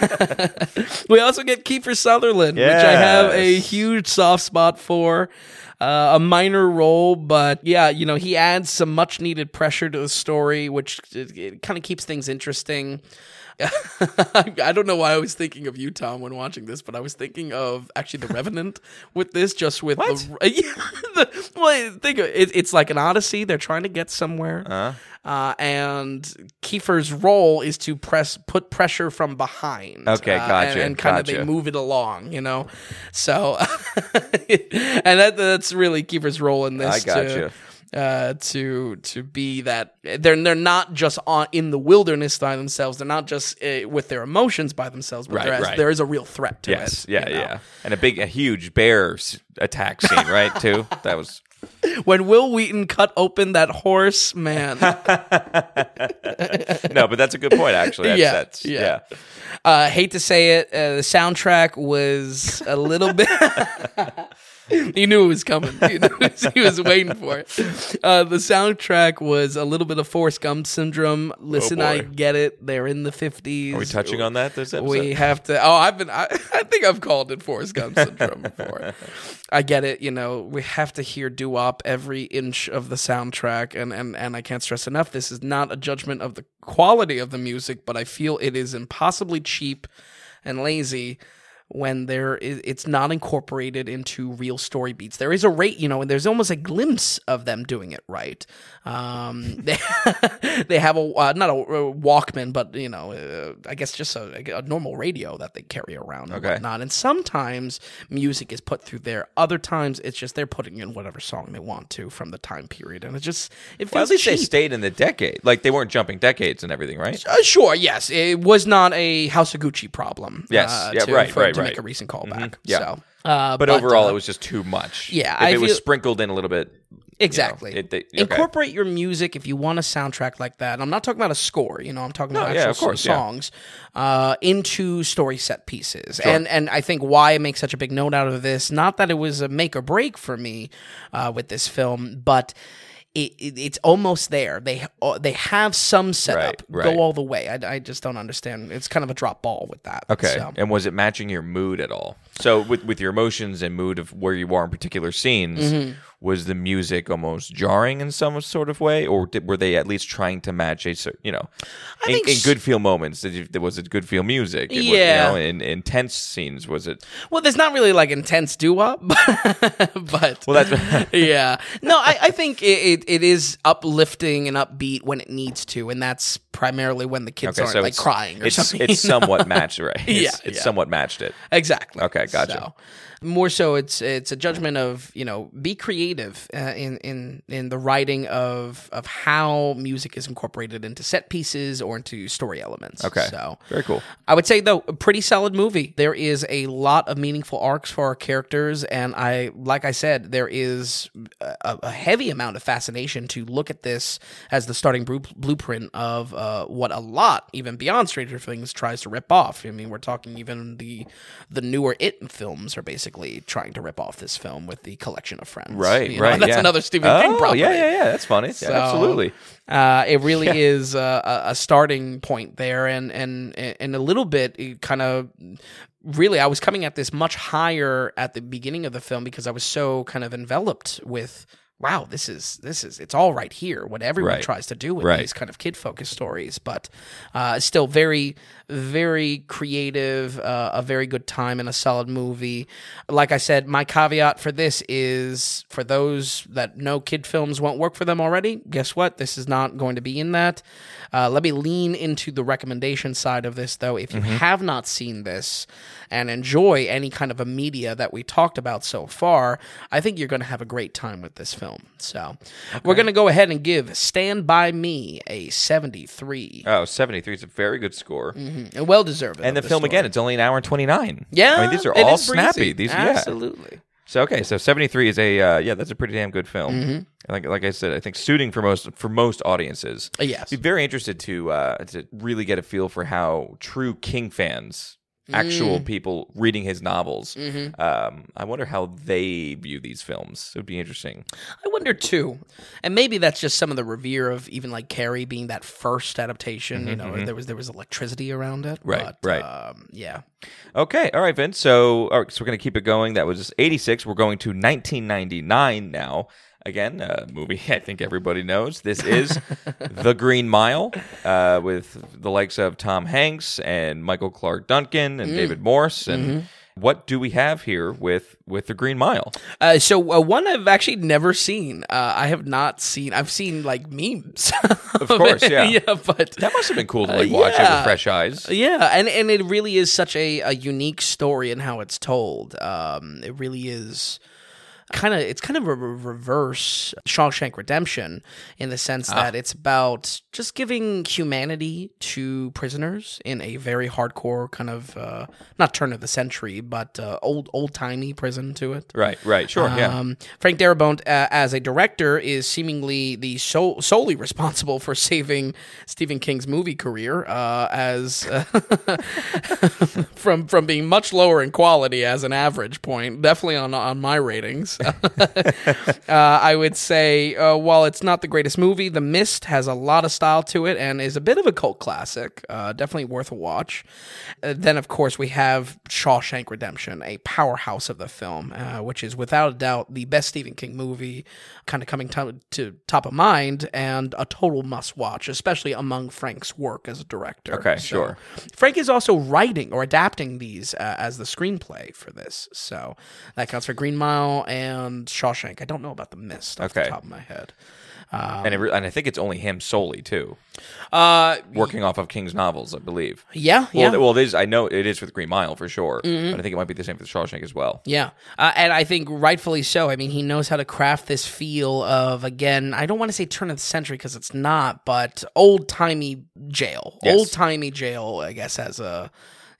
we also get Kiefer Sutherland, which I have a huge soft spot for. Uh, a minor role, but yeah, you know, he adds some much needed pressure to the story, which it, it kind of keeps things interesting. I don't know why I was thinking of you, Tom, when watching this, but I was thinking of actually the Revenant with this, just with the, yeah, the well, think of it, it's like an Odyssey. They're trying to get somewhere, Uh, uh, and Kiefer's role is to press put pressure from behind. Okay, uh, gotcha, And, and kind of they move it along, you know. So, and that that's really Kiefer's role in this. I gotcha. To, uh, to to be that they're they're not just on in the wilderness by themselves. They're not just uh, with their emotions by themselves, but Right, there, is, right. there is a real threat to yes, it. yeah, you know? yeah, and a big, a huge bear attack scene, right? Too. That was When Wil Wheaton cut open that horse, man. no, but that's a good point. Actually, that's, Yeah, that's, yeah. yeah. Uh, hate to say it, uh, the soundtrack was a little bit. he knew it was coming. He, was- he was waiting for it. Uh, the soundtrack was a little bit of Forrest Gump syndrome. Listen, I Oh, boy. get it. They're in the fifties. Are we touching on that this episode? We have to. Oh, I've been. I, I think I've called it Forrest Gump syndrome before. I get it. You know, we have to hear doo wop every inch of the soundtrack, and and and I can't stress enough. This is not a judgment of the quality of the music, but I feel it is impossibly cheap and lazy when there is it's not incorporated into real story beats. There is a rate, you know, and there's almost a glimpse of them doing it right. Um, they they have a uh, not a, a Walkman, but you know, uh, I guess just a, a normal radio that they carry around and Okay. whatnot. And sometimes music is put through there. Other times it's just they're putting in whatever song they want to from the time period, and it just it Well, feels at least they stayed in the decade. Like they weren't jumping decades and everything, right? Uh, sure, yes, it was not a House of Gucci problem. Yes, uh, yeah, to, right, for, right, to right. make a recent callback. yeah. So, uh, But, overall, uh, it was just too much. yeah, if I it was sprinkled in a little bit. Exactly. it- they- okay. Incorporate your music if you want a soundtrack like that. And I'm not talking about a score. You know, I'm talking about yeah, actual course, so- yeah. songs uh, into story set pieces. And and I think why I make such a big note out of this, not that it was a make or break for me uh, with this film, but. It, it, it's almost there. They uh, they have some setup. Right, right. Go all the way. I, I just don't understand. It's kind of a drop ball with that. Okay. So. And was it matching your mood at all? So with with your emotions and mood of where you are in particular scenes, Mm-hmm. Was the music almost jarring in some sort of way, or did, were they at least trying to match a you know, in, think in good feel moments? Did there was it good feel music? It was, Yeah. You know, in in tense scenes, was it? Well, there's not really like intense doo wop, but, but Well, that's yeah. No, I, I think it, it, it is uplifting and upbeat when it needs to, and that's primarily when the kids okay. aren't So like crying or it's something. it's somewhat matched, right? It's, Yeah, it's yeah. somewhat matched it. exactly. Okay, gotcha. So, more so, it's it's a judgment of you know be creative uh, in in in the writing of of how music is incorporated into set pieces or into story elements. Okay, so very cool. I would say though, a pretty solid movie. There is a lot of meaningful arcs for our characters, and I, like I said, there is a, a heavy amount of fascination to look at this as the starting blueprint of uh, uh, what a lot, even beyond Stranger Things, tries to rip off. I mean, we're talking even the the newer It films are basically trying to rip off this film with the collection of friends. Right, You know, right. That's yeah. another Stephen oh, King property. Yeah, yeah, yeah. That's funny. So- yeah, absolutely. Uh, it really is a, a- a starting point there, and and and a little bit kind of really, I was coming at this much higher at the beginning of the film because I was so kind of enveloped with. Wow, this is this is it's all right here. What everyone Right. tries to do with Right. these kind of kid focused stories, but uh, still very very creative, uh, a very good time and a solid movie. Like I said, my caveat for this is for those that know kid films won't work for them already. Guess what? This is not going to be in that. Uh, let me lean into the recommendation side of this, though. If you have not seen this and enjoy any kind of a media that we talked about so far, I think you're going to have a great time with this film. So we're going to go ahead and give Stand By Me a 73. Oh, 73 is a very good score. And well deserved. And the film, again, it's only an hour and 29. Yeah, I mean, these are all is breezy. snappy. These, yeah. absolutely. So okay, so seventy three is a uh, yeah, that's a pretty damn good film. Mm-hmm. Like like I said, I think suiting for most for most audiences. Yes. Be very interested to uh, to really get a feel for how true King fans, Mm. actual people reading his novels, Mm-hmm. um, I wonder how they view these films. It would be interesting. I wonder too, and maybe that's just some of the revere of even like Carrie being that first adaptation. you know, there was there was electricity around it. Mm-hmm, Right, but, right. Um, yeah. Okay, all right, Vince. So all right, so we're gonna keep it going. That was eighty six. We're going to nineteen ninety nine now. Again, a movie I think everybody knows. This is The Green Mile uh, with the likes of Tom Hanks and Michael Clarke Duncan and David Morse. And what do we have here with with The Green Mile? Uh, so uh, one I've actually never seen. Uh, I have not seen. I've seen like memes. Of course, yeah. yeah, but That must have been cool to like watch it yeah. with fresh eyes. Yeah, and and it really is such a, a unique story in how it's told. Um, it really is kind of it's kind of a re- reverse Shawshank Redemption in the sense that it's about just giving humanity to prisoners in a very hardcore kind of uh, not turn of the century but uh, old old timey prison to it. Right, right, sure, yeah. Um, Frank Darabont, uh, as a director, is seemingly the so- solely responsible for saving Stephen King's movie career, uh, as uh, from from being much lower in quality as an average point, definitely on on my ratings. uh, I would say, uh, while it's not the greatest movie, The Mist has a lot of style to it and is a bit of a cult classic. Uh, definitely worth a watch. Uh, then, of course, we have Shawshank Redemption, a powerhouse of the film, uh, which is without a doubt the best Stephen King movie, kind of coming to, to top of mind and a total must watch, especially among Frank's work as a director. Okay, So, sure. Frank is also writing or adapting these uh, as the screenplay for this, so that counts for Green Mile and Shawshank. I don't know about the Mist off Okay. the top of my head. and, it re- and I think it's only him solely too, Uh, working off of King's novels, I believe. yeah, Well, yeah. Mm-hmm. well, it is. I know it is with Green Mile for sure, but I think it might be the same for the Shawshank as well. Yeah, uh, and I think rightfully so. I mean, he knows how to craft this feel of again. I don't want to say turn of the century because it's not, but old timey jail, Yes. old timey jail. I guess as a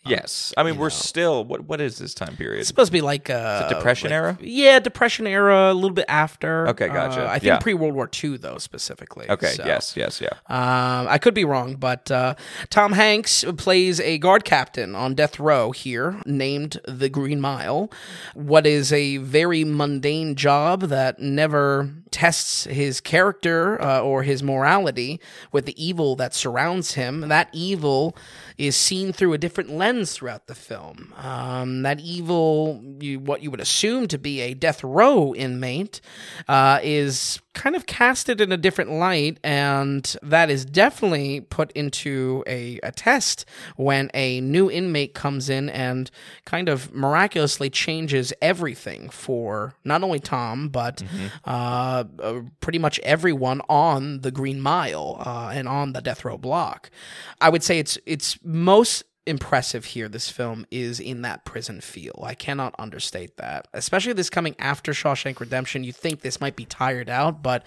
Yes, I mean we're still. What what is this time period? it's supposed to be like a Depression like- era? Yeah, Depression era, a little bit after. Okay, gotcha. Uh, I think Yeah. pre World War II though, specifically. Okay. So, Yes. Yes. Yeah. Um, I could be wrong, but uh, Tom Hanks plays a guard captain on death row here, named the Green Mile. What is a very mundane job that never tests his character uh, or his morality with the evil that surrounds him. That evil is seen through a different lens throughout the film. Um, that evil, you, what you would assume to be a death row inmate, uh, is kind of casted in a different light, and that is definitely put into a, a test when a new inmate comes in and kind of miraculously changes everything for not only Tom, but uh, uh, pretty much everyone on the Green Mile uh, and on the death row block. I would say it's it's most impressive here this film is in that prison feel i cannot understate that especially this coming after shawshank redemption you think this might be tired out but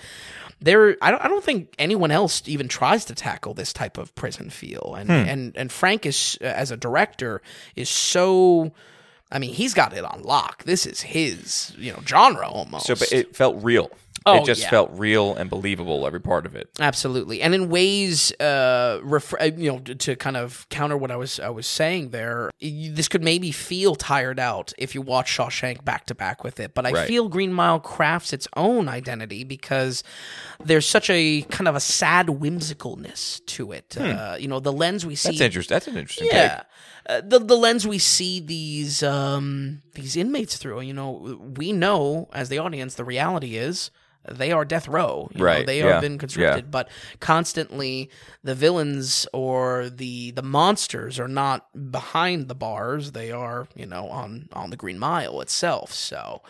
there i don't, I don't think anyone else even tries to tackle this type of prison feel and hmm. and and frank is as a director is so I mean, he's got it on lock. This is his, you know, genre almost. So, but it felt real. Oh, it just yeah. felt real and believable every part of it. Absolutely, and in ways, uh, ref- uh, you know, to, kind of counter what I was I was saying there, you, this could maybe feel tired out if you watch Shawshank back to back with it. But I Right. feel Green Mile crafts its own identity because there's such a kind of a sad whimsicalness to it. Uh, you know, the lens we see Hmm. That's interesting. That's an interesting take. Yeah. Uh, the the lens we see these um these inmates through, you know, we know as the audience the reality is they are death row. You know, Right, they yeah, have been conscripted, but constantly the villains or the the monsters are not behind the bars. They are, you know, on on the Green Mile itself. So,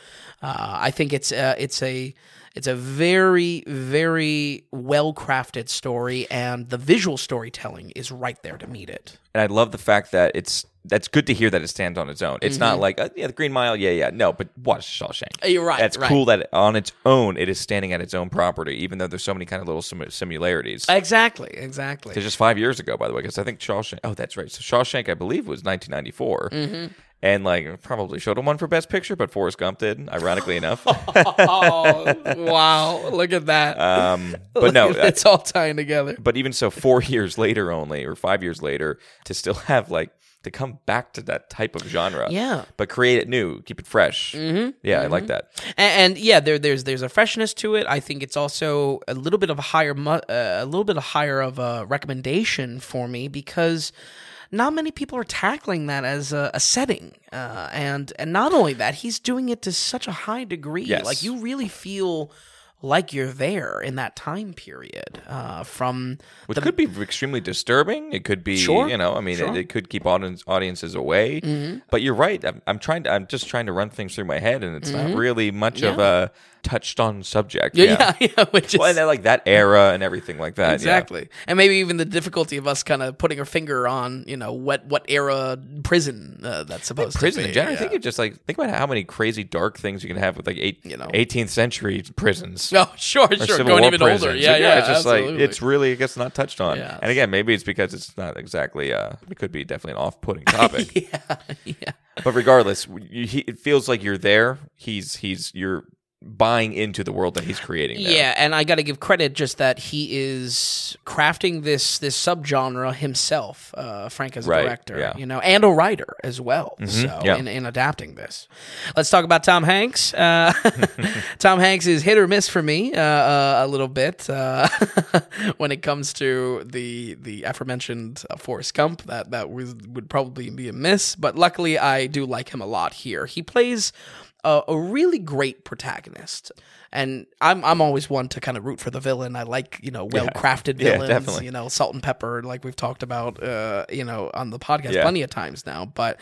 uh, I think it's uh, it's a it's a very very well crafted story, and the visual storytelling is right there to meet it. And I love the fact that it's that's good to hear that it stands on its own. It's not like uh, yeah, the Green Mile, yeah, yeah. No, but watch Shawshank. Mm-hmm. Uh, You're right, That's right. cool that on its own it is standing at its own property, even though there's so many kind of little sim- similarities. Exactly, exactly. It's just five years ago, by the way, because I think Shawshank. Oh, that's right. So Shawshank, I believe, was 1994. Mm-hmm. And like probably should have won for Best Picture, but Forrest Gump did, ironically enough. oh wow! Look at that. Um, but no, uh, it's all tying together. but even so, four years later only, or five years later, to still have like to come back to that type of genre, Yeah. but create it new, keep it fresh. Mm-hmm. Yeah, I like that. And, and yeah, there, there's there's a freshness to it. I think it's also a little bit of a higher mu- uh, a little bit of higher of a recommendation for me because not many people are tackling that as a, a setting. Uh, and and not only that, he's doing it to such a high degree. Yes. Like you really feel like you're there in that time period uh, from Which could be extremely disturbing. It could be, Sure, you know, I mean, sure. Mm-hmm. it, it could keep audience, audiences away. But you're right. I'm, I'm trying to. I'm just trying to run things through my head, and it's not really much of a touched on subject. Yeah yeah, yeah which is and like that era and everything like that. yeah. Exactly, and maybe even the difficulty of us kind of putting our finger on, you know, what what era prison uh, that's supposed Prison to be. in general. yeah. Think of just like think about how many crazy dark things you can have with like eight, You know. 18th century prisons. Oh, sure, sure. Civil Going War even prisons. older. Yeah, So, yeah. It's just absolutely. like it's really, I guess, not touched on. Yeah. And again, maybe it's because it's not exactly. uh It could be definitely an off-putting topic. yeah, yeah. But regardless, you, he, it feels like you're there. He's he's you're buying into the world that he's creating. There. Yeah, and I got to give credit just that he is crafting this this subgenre himself. Uh, Frank as a Right, director, yeah. you know, and a writer as well. So yeah. in, in adapting this, let's talk about Tom Hanks. Uh, Tom Hanks is hit or miss for me uh, uh, a little bit uh, when it comes to the the aforementioned uh, Forrest Gump. That that was would probably be a miss, but luckily I do like him a lot here. He plays a, a really great protagonist. And I'm I'm always one to kind of root for the villain. I like you know well crafted Yeah, villains. definitely. You know salt and pepper, like we've talked about, uh, you know, on the podcast Yeah. plenty of times now. But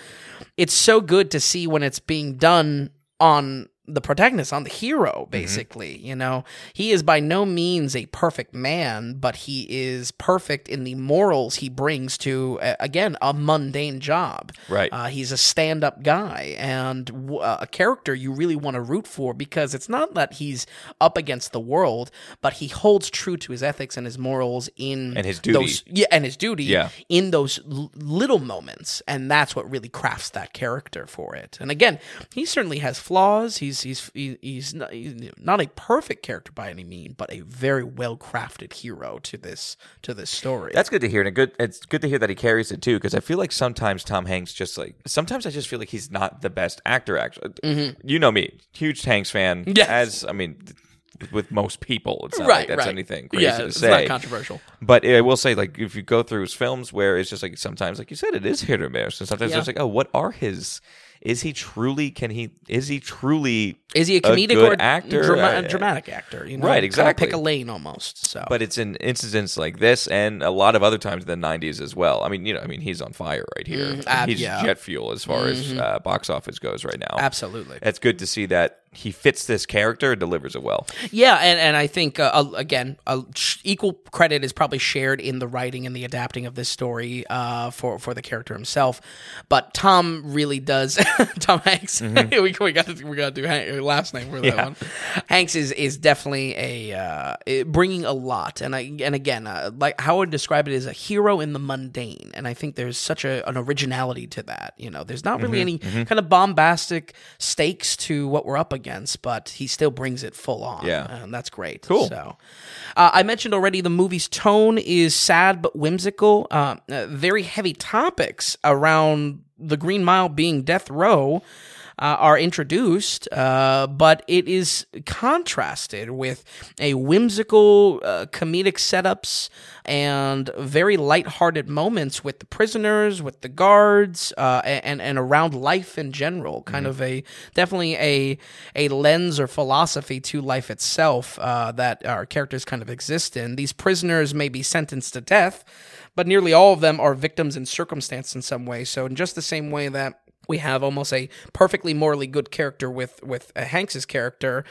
it's so good to see when it's being done on the protagonist, on the hero. Mm-hmm. Basically, you know, he is by no means a perfect man, but he is perfect in the morals he brings to again a mundane job. Right. Uh, he's a stand-up guy and w- uh, a character you really want to root for because it's not that he's up against the world, but he holds true to his ethics and his morals in And his duty. Those, yeah, and his duty Yeah. in those l- little moments, and that's what really crafts that character for it. And again, he certainly has flaws. He's he's he- he's not, he's not a perfect character by any mean, but a very well crafted hero to this to this story. That's good to hear, and a good. It's good to hear that he carries it too, because I feel like sometimes Tom Hanks just like sometimes I just feel like he's not the best actor. Actually, you know me, huge Hanks fan. Mm-hmm. Yes. as I mean, with most people, it's not right, like that's right. anything crazy yeah, to it's say. not controversial. But I will say, like, if you go through his films, where it's just like sometimes, like you said, it is hit or miss, and sometimes Yeah. it's like, oh, what are his? Is he truly? Can he? Is he truly? Is he a comedic good or actor? drama- dramatic actor? You know, right, exactly. Pick a lane almost. So, But it's in incidents like this, and a lot of other times in the '90s as well. I mean, you know, I mean, he's on fire right here. ab- he's yeah. Mm-hmm. jet fuel as far as uh, box office goes right now. absolutely. It's good to see that he fits this character and delivers it well. Yeah, and, and I think uh, uh, again, uh, equal credit is probably shared in the writing and the adapting of this story uh, for for the character himself. But Tom really does. Tom Hanks. we, we got to, we got to do Hank, last name for that Yeah. one. Hanks is is definitely a uh, bringing a lot, and I and again, uh, like how I would describe it is a hero in the mundane, and I think there's such a, an originality to that. You know, there's not really any kind of bombastic stakes to what we're up against, but he still brings it full on. Yeah. and that's great. Cool. So, uh, I mentioned already the movie's tone is sad but whimsical. Uh, uh, very heavy topics around the Green Mile being death row uh, are introduced, uh, but it is contrasted with a whimsical uh, comedic setups and very lighthearted moments with the prisoners, with the guards, uh, and and around life in general. Kind of a definitely a a lens or philosophy to life itself uh, that our characters kind of exist in. These prisoners may be sentenced to death, but nearly all of them are victims in circumstance in some way. So in just the same way that we have almost a perfectly morally good character with with uh, Hanks's character.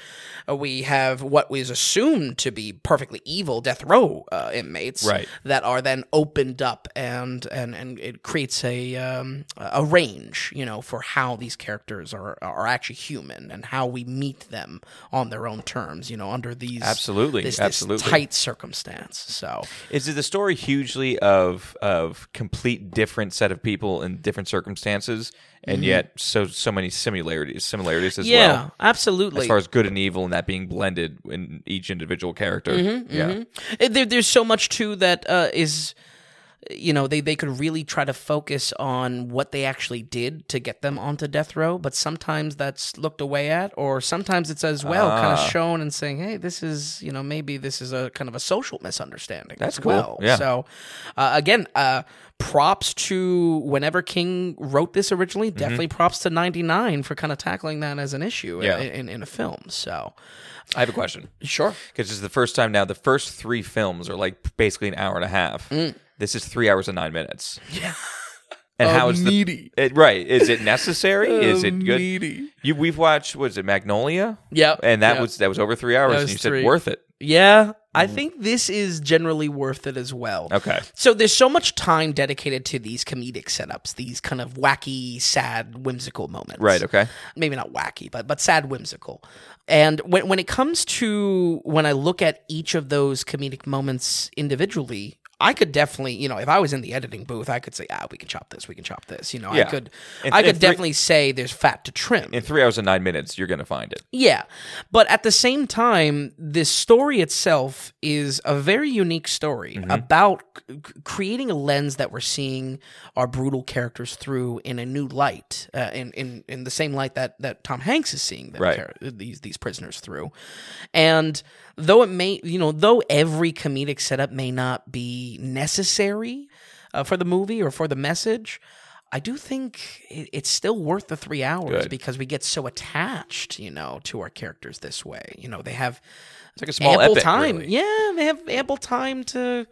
Uh, we have what was assumed to be perfectly evil death row uh, inmates Right. that are then opened up and and and it creates a um, a range, you know, for how these characters are are actually human and how we meet them on their own terms, you know, under these Absolutely, this, absolutely. this tight circumstance. So Is it the story hugely of of complete different set of people in different circumstances, and yet so so many similarities similarities as Mm-hmm. yeah, well? absolutely. As far as good and evil and that being blended in each individual character. Mm-hmm, yeah. Uh, There, there's so much too that uh, is, you know, they, they could really try to focus on what they actually did to get them onto death row, but sometimes that's looked away at, or sometimes it's as well kind Ah. of shown and saying, hey, this is, you know, maybe this is a kind of a social misunderstanding. That's as cool. Well. Yeah. So, uh, again, uh, props to whenever King wrote this originally. Definitely props to 99 for kind of tackling that as an issue Mm-hmm. Yeah. in, in, in a film. So, I have a question sure. because this is the first time now. The first three films are like basically an hour and a half. This is three hours and nine minutes. Mm. Yeah. And Oh, how is the it, right? Is it necessary? is it good? Meaty. You we've watched was it Magnolia? Yep. And that Yep. was that was over three hours, and you said worth it. Yeah, I think this is generally worth it as well. Okay. So there's so much time dedicated to these comedic setups, these kind of wacky, sad, whimsical moments. Right. Okay. Maybe not wacky, but but sad, whimsical. And when when it comes to when I look at each of those comedic moments individually, I could definitely, you know, if I was in the editing booth, I could say, ah, we can chop this, we can chop this. You know, yeah. I could, And- I could three- definitely say there's fat to trim. In three hours and nine minutes, you're gonna find it. Yeah. But at the same time, this story itself is a very unique story Mm-hmm. about c- creating a lens that we're seeing our brutal characters through in a new light, uh, in, in, in the same light that, that Tom Hanks is seeing them Right. char- these, these prisoners through. And though it may, you know, though every comedic setup may not be necessary uh, for the movie or for the message, I do think it, it's still worth the three hours Good. because we get so attached, you know, to our characters this way. You know, they have It's like a small ample epic, time. really. Yeah, they have ample time to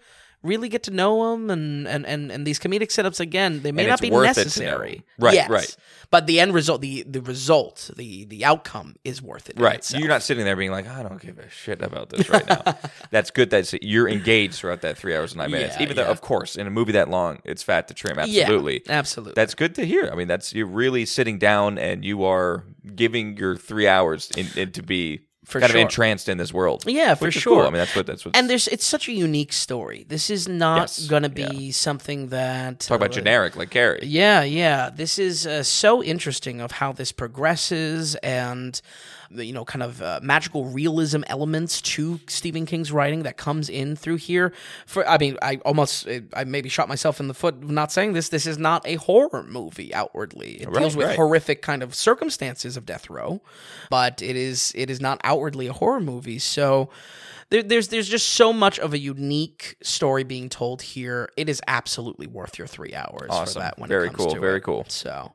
really get to know them, and and and, and these comedic setups again, they may And not be worth it to necessary. Right, Yes. right. But the end result, the the result, the the outcome is worth it. Right. You're not sitting there being like, I don't give a shit about this right now. That's good that you're engaged throughout that three hours and nine minutes. Yeah, Even though, yeah. of course, in a movie that long, it's fat to trim. Yeah, Absolutely. absolutely. That's good to hear. I mean, that's you're really sitting down and you are giving your three hours in, in to be For kind sure. of entranced in this world. Yeah, for sure. Cool. I mean, that's what that's what. and there's it's such a unique story. This is not Yes. going to be something that talk about uh, generic like Carrie. Yeah, yeah. This is uh, so interesting of how this progresses and you know kind of uh, magical realism elements to Stephen King's writing that comes in through here. For I mean, I almost I maybe shot myself in the foot not saying this. This is not a horror movie outwardly. It Right, deals with right. horrific kind of circumstances of death row, but it is it is not outwardly a horror movie. So there, there's there's just so much of a unique story being told here. It is absolutely worth your three hours for Awesome. that. When Very it comes cool, to very it. cool. So,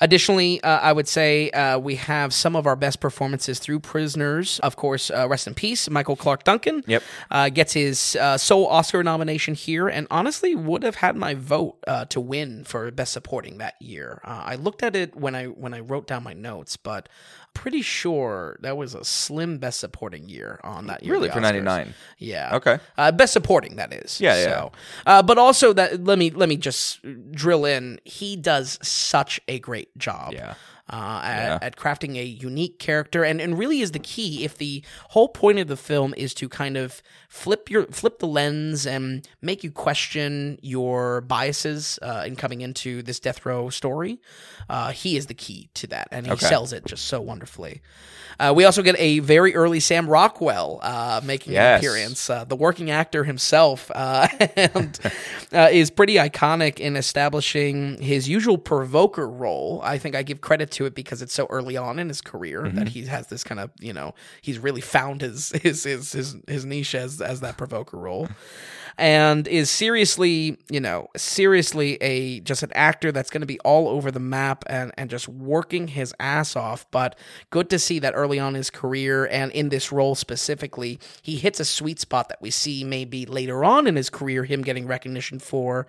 additionally, uh, I would say uh, we have some of our best performances through Prisoners. Of course, uh, rest in peace, Michael Clarke Duncan. Yep. Uh, gets his uh, sole Oscar nomination here, and honestly, would have had my vote uh, to win for Best Supporting that year. Uh, I looked at it when I when I wrote down my notes, but pretty sure that was a slim Best Supporting year on that year. Really, for ninety nine. Yeah. Okay. Uh, best supporting, that is. Yeah, yeah. Uh, but also that let me let me just drill in. He does such a great job. Yeah. Uh, at, at crafting a unique character, and, and really is the key. If the whole point of the film is to kind of flip your flip the lens and make you question your biases uh, in coming into this death row story, uh, he is the key to that, and he Okay. sells it just so wonderfully. Uh, we also get a very early Sam Rockwell uh, making Yes. an appearance. Uh, the working actor himself uh, and, uh, is pretty iconic in establishing his usual provoker role. I think I give credit to it because it's so early on in his career that mm-hmm. he has this kind of you know he's really found his his his his, his niche as as that provoker role. And is seriously, you know, seriously a just an actor that's going to be all over the map and and just working his ass off. But good to see that early on in his career and in this role specifically, he hits a sweet spot that we see maybe later on in his career him getting recognition for,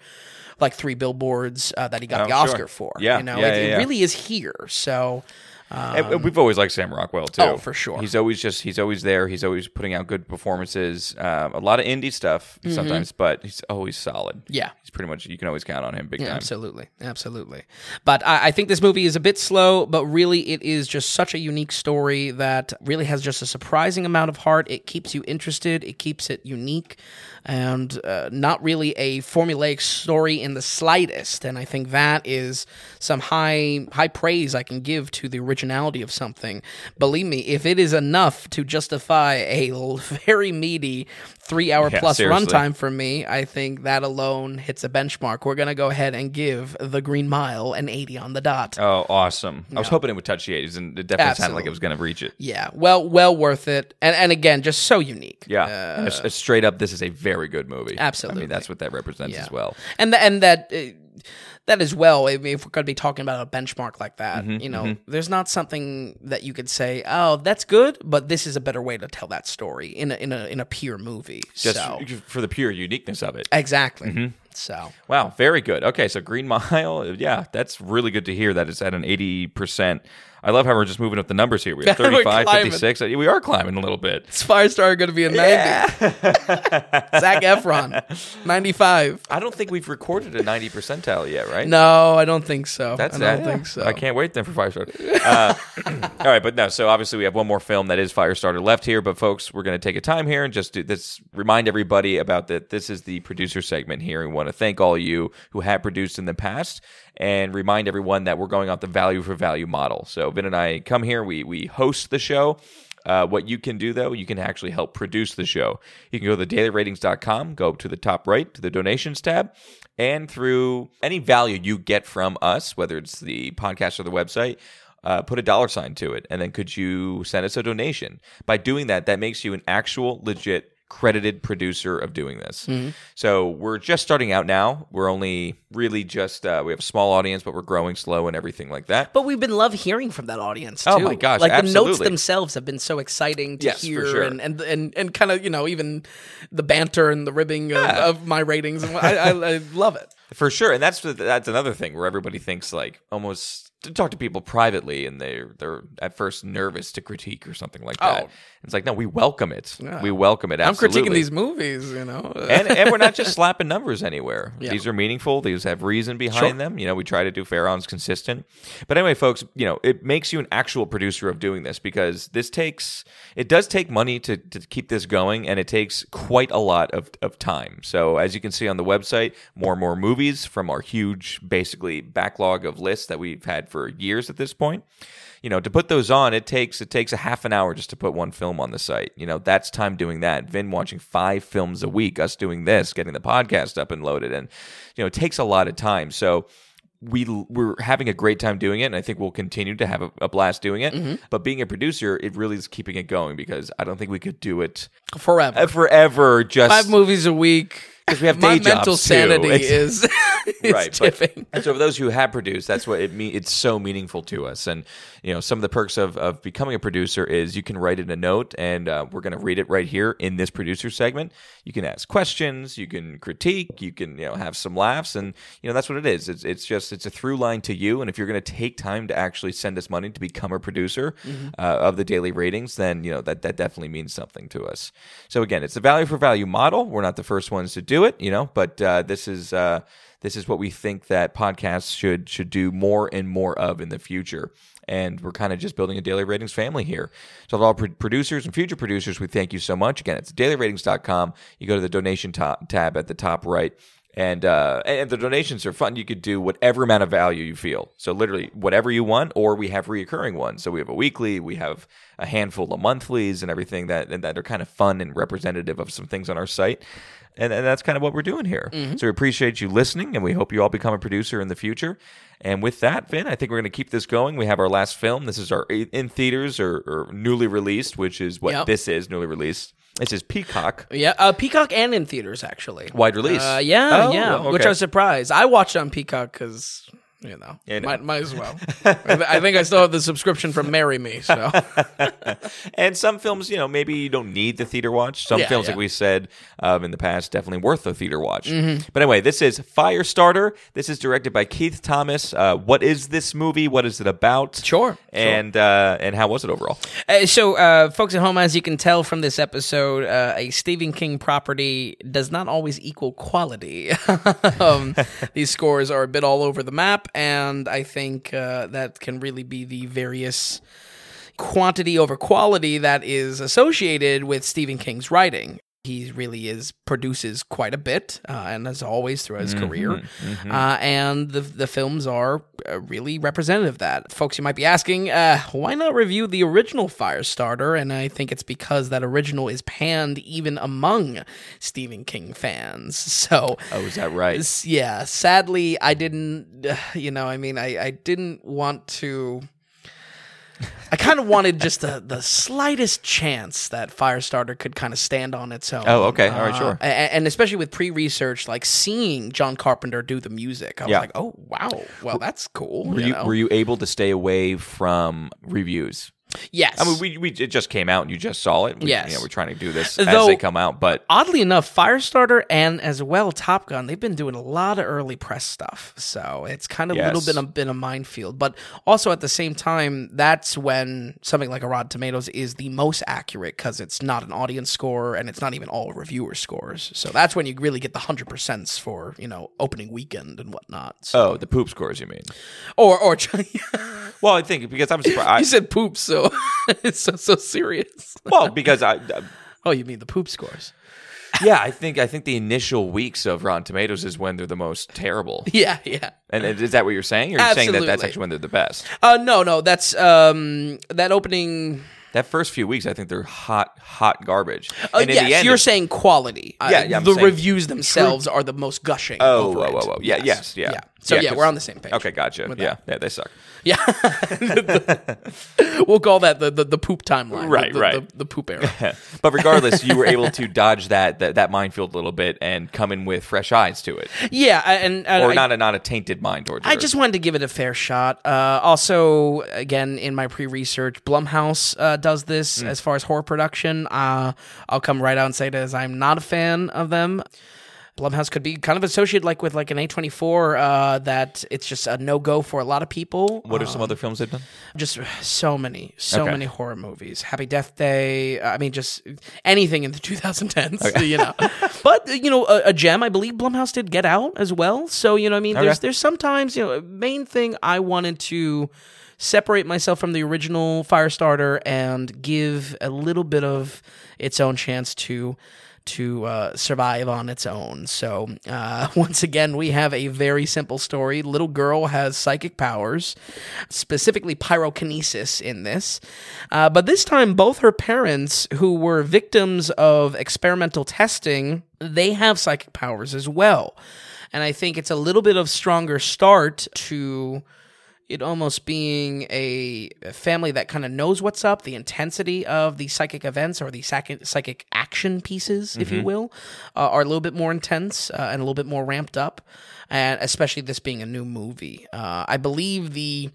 like three billboards uh, that he got Oh, the sure. Oscar for. Yeah, you know, yeah, it, yeah, it really is here. So. And we've always liked Sam Rockwell too. Oh, for sure. He's always just he's always there. He's always putting out good performances. Um, a lot of indie stuff sometimes, but he's always solid. Mm-hmm. Yeah. he's pretty much you can always count on him big Yeah, time. absolutely, absolutely. But I, I think this movie is a bit slow, but really it is just such a unique story that really has just a surprising amount of heart. It keeps you interested. It keeps it unique, and uh, not really a formulaic story in the slightest. And I think that is some high high praise I can give to the originality of something. Believe me, if it is enough to justify a very meaty three hour Yeah, plus runtime for me, I think that alone hits a benchmark. We're gonna go ahead and give the Green Mile an 80 on the dot. Oh, awesome! I was hoping it would touch the 80s, and it definitely sounded like it was going to reach it. Yeah, well, well worth it, and and again, just so unique. Yeah, Uh, it's- it's straight up. This is a very good movie. I Absolutely. mean, that's what that represents Yeah. as well. and th- and that uh, that as well. I mean, if we're going to be talking about a benchmark like that, Mm-hmm, you know, there's not something that you could say, oh, that's good, but this is a better way to tell that story in a in a in a pure movie. Just so for the pure uniqueness of it. exactly. Mm-hmm. So Wow, very good. Okay, so Green Mile, yeah, that's really good to hear that it's at an 80%. I love how we're just moving up the numbers here. We have We're 35, climbing. 56. We are climbing a little bit. is Firestar going to be a 90? Zac Efron, 95. I don't think we've recorded a 90 percentile yet, right? No, I don't think so. That's I don't yeah. think so. I can't wait then for Firestarter. Uh, all right, but no. So obviously we have one more film that is Firestarter left here. But folks, we're going to take a time here and just do this. Remind everybody about that. This is the producer segment here. We want to thank all you who have produced in the past, and remind everyone that we're going off the value for value model. So Vin and I come here. We we host the show. Uh, what you can do though, you can actually help produce the show. You can go to thedailyratings.com, go to the top right to the donations tab, and through any value you get from us, whether it's the podcast or the website, uh, put a dollar sign to it. And then could you send us a donation? By doing that, that makes you an actual legit credited producer of doing this. So we're just starting out now. We're only really just uh, we have a small audience, but we're growing slow and everything like that. But we've been love hearing from that audience too. Oh my gosh, Like the notes themselves have been so exciting to Yes, hear, sure. and and and, and kind of you know even the banter and the ribbing of, Yeah. of my ratings, and I, I, I love it. For sure, and that's that's another thing where everybody thinks like almost to talk to people privately, and they're they're at first nervous to critique or something like that. Oh. It's like no, we welcome it. Yeah. We welcome it. I'm critiquing these movies, you know. and and we're not just slapping numbers anywhere. Yeah. These are meaningful. These have reason behind Sure. them. You know, we try to do fair on consistent. But anyway, folks, you know, it makes you an actual producer of doing this because this takes it does take money to, to keep this going, and it takes quite a lot of, of time. So as you can see on the website, more and more movies from our huge basically backlog of lists that we've had for years at this point. You know to put those on it takes it takes a half an hour just to put one film on the site. You know that's time doing that. Vin watching five films a week us doing this getting the podcast up and loaded. And you know it takes a lot of time. So we we're having a great time doing it and i think we'll continue to have a, a blast doing it. Mm-hmm. But being a producer it really is keeping it going because i don't think we could do it forever. forever just Five movies a week. Because we have My day mental jobs, too. sanity It's- is, is right, tipping. But, and so for those who have produced, that's what it mean. It's so meaningful to us, and you know, some of the perks of, of becoming a producer is you can write in a note, and uh, we're going to read it right here in this producer segment. You can ask questions, you can critique, you can you know have some laughs, and you know that's what it is. It's it's just it's a through line to you, and if you're going to take time to actually send us money to become a producer uh, of the daily ratings, then you know that that definitely means something to us. So again, it's a value for value model. We're not the first ones to do it, you know, but uh, this is. Uh, this is what we think that podcasts should should do more and more of in the future. And we're kind of just building a daily ratings family here. So, to all pro- producers and future producers, we thank you so much. Again, it's dailyratings.com. You go to the donation ta- tab at the top right. And uh, and the donations are fun. You could do whatever amount of value you feel. So literally whatever you want, or we have reoccurring ones. So we have a weekly, we have a handful of monthlies, and everything that and that are kind of fun and representative of some things on our site. And, and that's kind of what we're doing here. So we appreciate you listening, and we hope you all become a producer in the future. And with that, Vin, I think we're going to keep this going. We have our last film. This is our in theaters or, or newly released, which is what Yep. this is newly released. This is Peacock. Yeah, uh, Peacock and in theaters actually. Wide release. Uh, yeah, Oh, yeah. well, Which. I was surprised. I watched on Peacock because you know, I know. Might, might as well. I, think I still have the subscription from Marry Me. So And some films, you know, maybe you don't need the theater watch. Some Yeah, films, yeah. like we said um, in the past, definitely worth the theater watch. Mm-hmm. But anyway, this is Firestarter. This is directed by Keith Thomas. Uh, what is this movie? What is it about? Sure, And uh, and how was it overall? Uh, so, uh, folks at home, as you can tell from this episode, uh, a Stephen King property does not always equal quality. um, these scores are a bit all over the map, and I think uh, that can really be the various quantity over quality that is associated with Stephen King's writing. He really is produces quite a bit, uh, and as always throughout his career, Uh, and the the films are uh, really representative of that. Folks, you might be asking, uh, why not review the original Firestarter? And I think it's because that original is panned even among Stephen King fans. So Oh, is that right? yeah, sadly, I didn't. You know, I mean, I I didn't want to. I kind of wanted just the, the slightest chance that Firestarter could kind of stand on its own. Oh, okay. All right, Uh, sure. And, especially with pre-research, like seeing John Carpenter do the music, I was Yeah. like, oh wow, well that's cool. Were you you, know? were you able to stay away from reviews? Yes. I mean, we, we it just came out and you just saw it. We, Yes. you know, we're trying to do this as they come out, but Oddly enough, Firestarter and as well Top Gun, they've been doing a lot of early press stuff. So it's kind of a little bit a, been a minefield. But also at the same time, that's when something like a Rotten Tomatoes is the most accurate because it's not an audience score and it's not even all reviewer scores. So that's when you really get the 100% for, you know, opening weekend and whatnot. So, oh, the poop scores, you mean? or, or, Well, I think because I'm surprised. you said poop, so it's so, so serious. well, because I, Oh, you mean the poop scores? yeah, I think I think the initial weeks of Rotten Tomatoes is when they're the most terrible. Yeah, yeah. And is that what you're saying? Or are you saying that that's actually when they're the best? Uh, no, no, that's um that opening. That first few weeks, I think they're hot, hot garbage. Uh, and yes, the end, you're saying quality. Uh, Yeah, yeah, I'm the reviews themselves are the most gushing. Oh, whoa, whoa, whoa. Yeah, yes, yeah. yeah. So Yeah, yeah, we're on the same page. Okay, gotcha. Yeah, yeah, they suck. Yeah, we'll call that the the, the poop timeline. Right, the, right. The, the poop era. but regardless, you were able to dodge that, that that minefield a little bit and come in with fresh eyes to it, yeah, and, and or I, not a not a tainted mind towards. I just wanted to give it a fair shot. Uh, also, again, in my pre-research, Blumhouse uh, does this Hmm. as far as horror production. Uh, I'll come right out and say it as I'm not a fan of them. Blumhouse could be kind of associated like with like an A24 uh, that it's just a no go for a lot of people. What are some other films they've done? Just so many, so Okay. many horror movies. Happy Death Day. I mean, just anything in the 2010s, you know. But you know, a, a gem. I believe Blumhouse did Get Out as well. So you know, I mean, there's there's sometimes you know, main thing I wanted to separate myself from the original Firestarter and give a little bit of its own chance to to uh, survive on its own. So, uh, once again, we have a very simple story. Little girl has psychic powers, specifically pyrokinesis in this. Uh, but this time, both her parents, who were victims of experimental testing, they have psychic powers as well. And I think it's a little bit of stronger start to it almost being a a family that kind of knows what's up, the intensity of the psychic events or the psychic, psychic action pieces, if you will, uh, are a little bit more intense uh, and a little bit more ramped up. And especially this being a new movie, uh, I believe the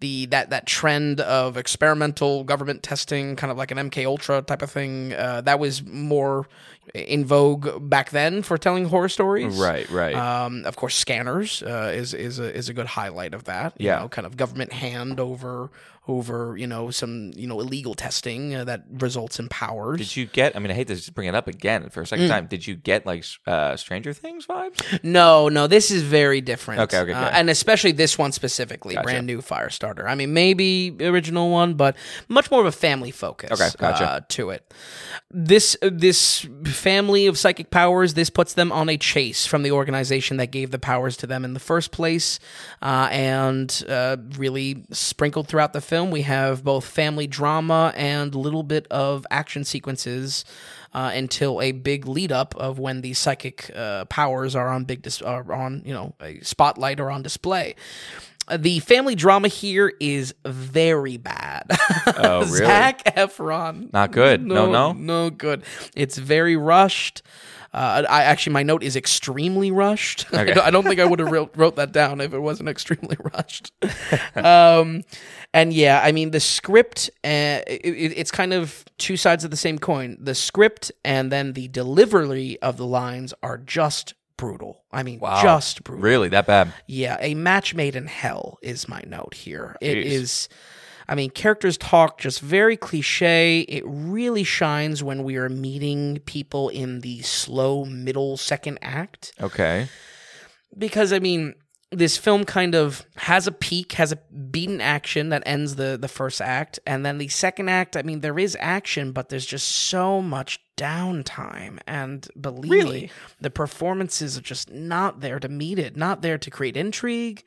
the that that trend of experimental government testing, kind of like an MK Ultra type of thing, uh, that was more in vogue back then for telling horror stories. Right, right. Um, of course, scanners uh, is is a, is a good highlight of that. You Yeah. know, kind of government hand over over you know some you know illegal testing uh, that results in powers. Did you get? I mean, I hate to bring it up again for a Mm. second time. Did you get like uh, Stranger Things vibes? No, no, this is very different. Okay, okay, Uh, and especially this one specifically, Gotcha. brand new Firestarter. I mean, maybe original one, but much more of a family focus. Okay, gotcha. uh, to it. This this family of psychic powers. This puts them on a chase from the organization that gave the powers to them in the first place, uh, and uh, really sprinkled throughout the film. We have both family drama and a little bit of action sequences uh, until a big lead up of when the psychic uh, powers are on big dis- are on you know a spotlight or on display. Uh, The family drama here is very bad. Oh, really? Zac Efron, Not good. No, no? no good. It's very rushed. Uh, I actually, my note is extremely rushed. I Okay. don't- I don't think I would have wrote, wrote that down if it wasn't extremely rushed. um, and yeah, I mean the script. Uh, it, it- it's kind of two sides of the same coin. The script and then the delivery of the lines are just brutal. I mean, Wow. just brutal. Really, that bad? Yeah, a match made in hell is my note here. It Jeez. is. I mean, characters talk just very cliche. It really shines when we are meeting people in the slow middle second act. Okay. Because, I mean, this film kind of has a peak, has a beaten action that ends the, the first act. And then the second act, I mean, there is action, but there's just so much downtime. And believe Really? me, the performances are just not there to meet it, not there to create intrigue.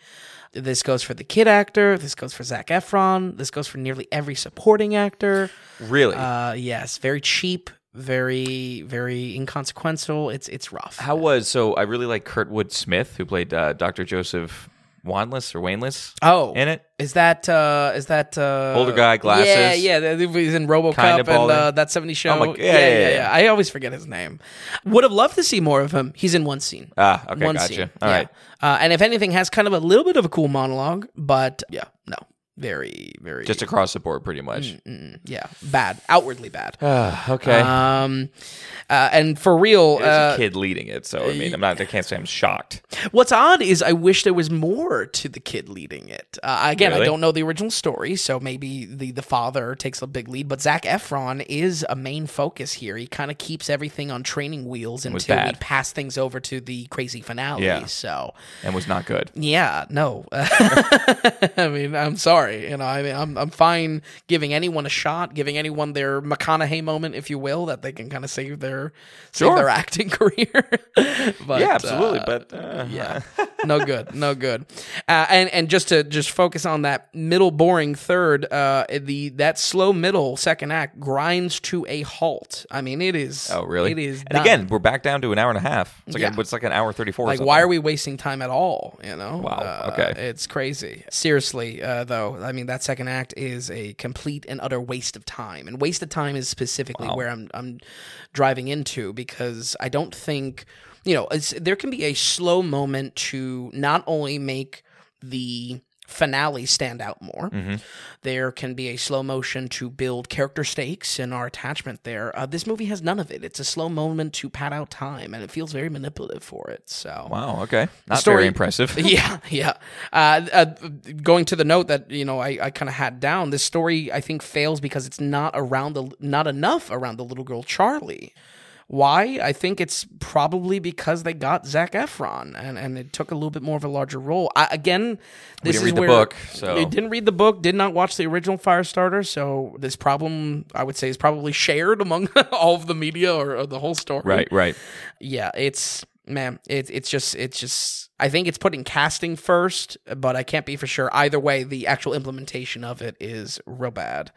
This goes for the kid actor. This goes for Zac Efron. This goes for nearly every supporting actor. Really? Uh, yes, very cheap, very very inconsequential. It's it's rough. How was so? I really like Kurtwood Smith, who played uh, Dr. Joseph Wanless or Wainless Oh, in it. is that uh is that uh Older guy, glasses. Yeah, yeah. He's in RoboCop and uh, that '70s show. Oh my- yeah, yeah, yeah. I always forget his name. Would have loved to see more of him. He's in one scene. Ah, okay, one gotcha. scene. All yeah. right. Uh, and if anything, has kind of a little bit of a cool monologue, but yeah, no, very very Just across the board, pretty much. mm, yeah, bad, outwardly bad. Ah, okay. Um, uh, and for real, uh, a kid leading it, so I mean, I'm not. I can't say I'm shocked. What's odd is I wish there was more to the kid leading it. Uh, again, I don't know the original story, so maybe the the father takes a big lead. But Zac Efron is a main focus here. He kind of keeps everything on training wheels until we pass things over to the crazy finale. Yeah. So And was not good. yeah, no. I mean, I'm sorry. You know, I mean, I'm I'm fine giving anyone a shot, giving anyone their McConaughey moment, if you will, that they can kind of save their save their acting career. but yeah, absolutely. uh, but uh, yeah no good no good uh, and and just to just focus on that middle boring third uh the that slow middle second act grinds to a halt i mean it is Oh, really? it is And done. again, we're back down to an hour and a half. It's like Yeah. it's like an hour thirty four. like why are we wasting time at all you know Wow, Uh, okay. it's crazy seriously uh, i mean that second act is a complete and utter waste of time. And waste of time is specifically where i'm i'm driving into because i don't think you know it's, there can be a slow moment to not only make the finale stand out more Mm-hmm. there can be a slow motion to build character stakes and our attachment there uh, this movie has none of it it's a slow moment to pad out time and it feels very manipulative for it so Wow. Okay. Not story- very impressive. yeah, yeah. Uh, uh, going to the note that you know I, I kind of had down. This story I think fails because it's not around the not enough around the little girl Charlie. Why? I think it's probably because they got Zac Efron and, and it took a little bit more of a larger role. I, again, this didn't is read the where book, so- didn't read the book, did not watch the original Firestarter, so this problem I would say is probably shared among all of the media or, or the whole story Right. Right. yeah, it's man, it's it's just it's just I think it's putting casting first, but I can't be for sure. Either way, the actual implementation of it is real bad.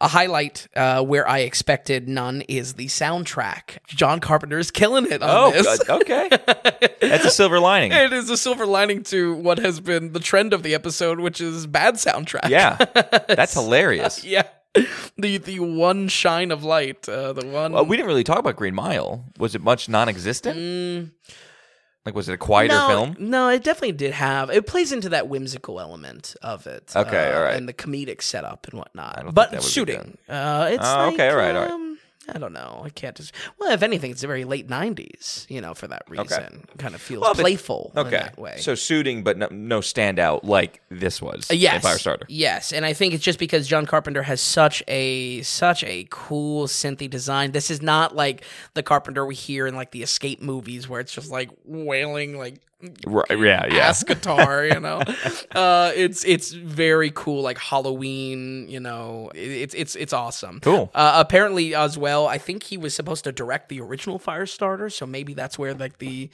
A highlight uh, where I expected none is the soundtrack. John Carpenter is killing it on Oh, this. okay. That's a silver lining. It is a silver lining to what has been the trend of the episode, which is bad soundtrack. Yeah, that's hilarious. yeah. The the one shine of light, uh, the one. Well, we didn't really talk about Green Mile. Was it much non-existent? Like, was it a quieter Mm. no, film? No, it definitely did have. It plays into that whimsical element of it. Okay, uh, all right. and the comedic setup and whatnot. but that would be shooting, uh, it's Oh, like, okay, all right, all right. um, I don't know. I can't just. Well, if anything, it's a very late '90s. You know, for that reason, kind of feels Well, but- playful in Okay, that way. so suiting, but no, no standout like this was. Uh, yes, in Firestarter. Yes, and I think it's just because John Carpenter has such a such a cool synthy design. This is not like the Carpenter we hear in like the escape movies where it's just like wailing like Right, yeah, yeah. ass guitar, you know. uh, it's it's very cool, like Halloween. You know, it's it's it's awesome. Cool. Uh, apparently, as well, I think he was supposed to direct the original Firestarter, so maybe that's where like the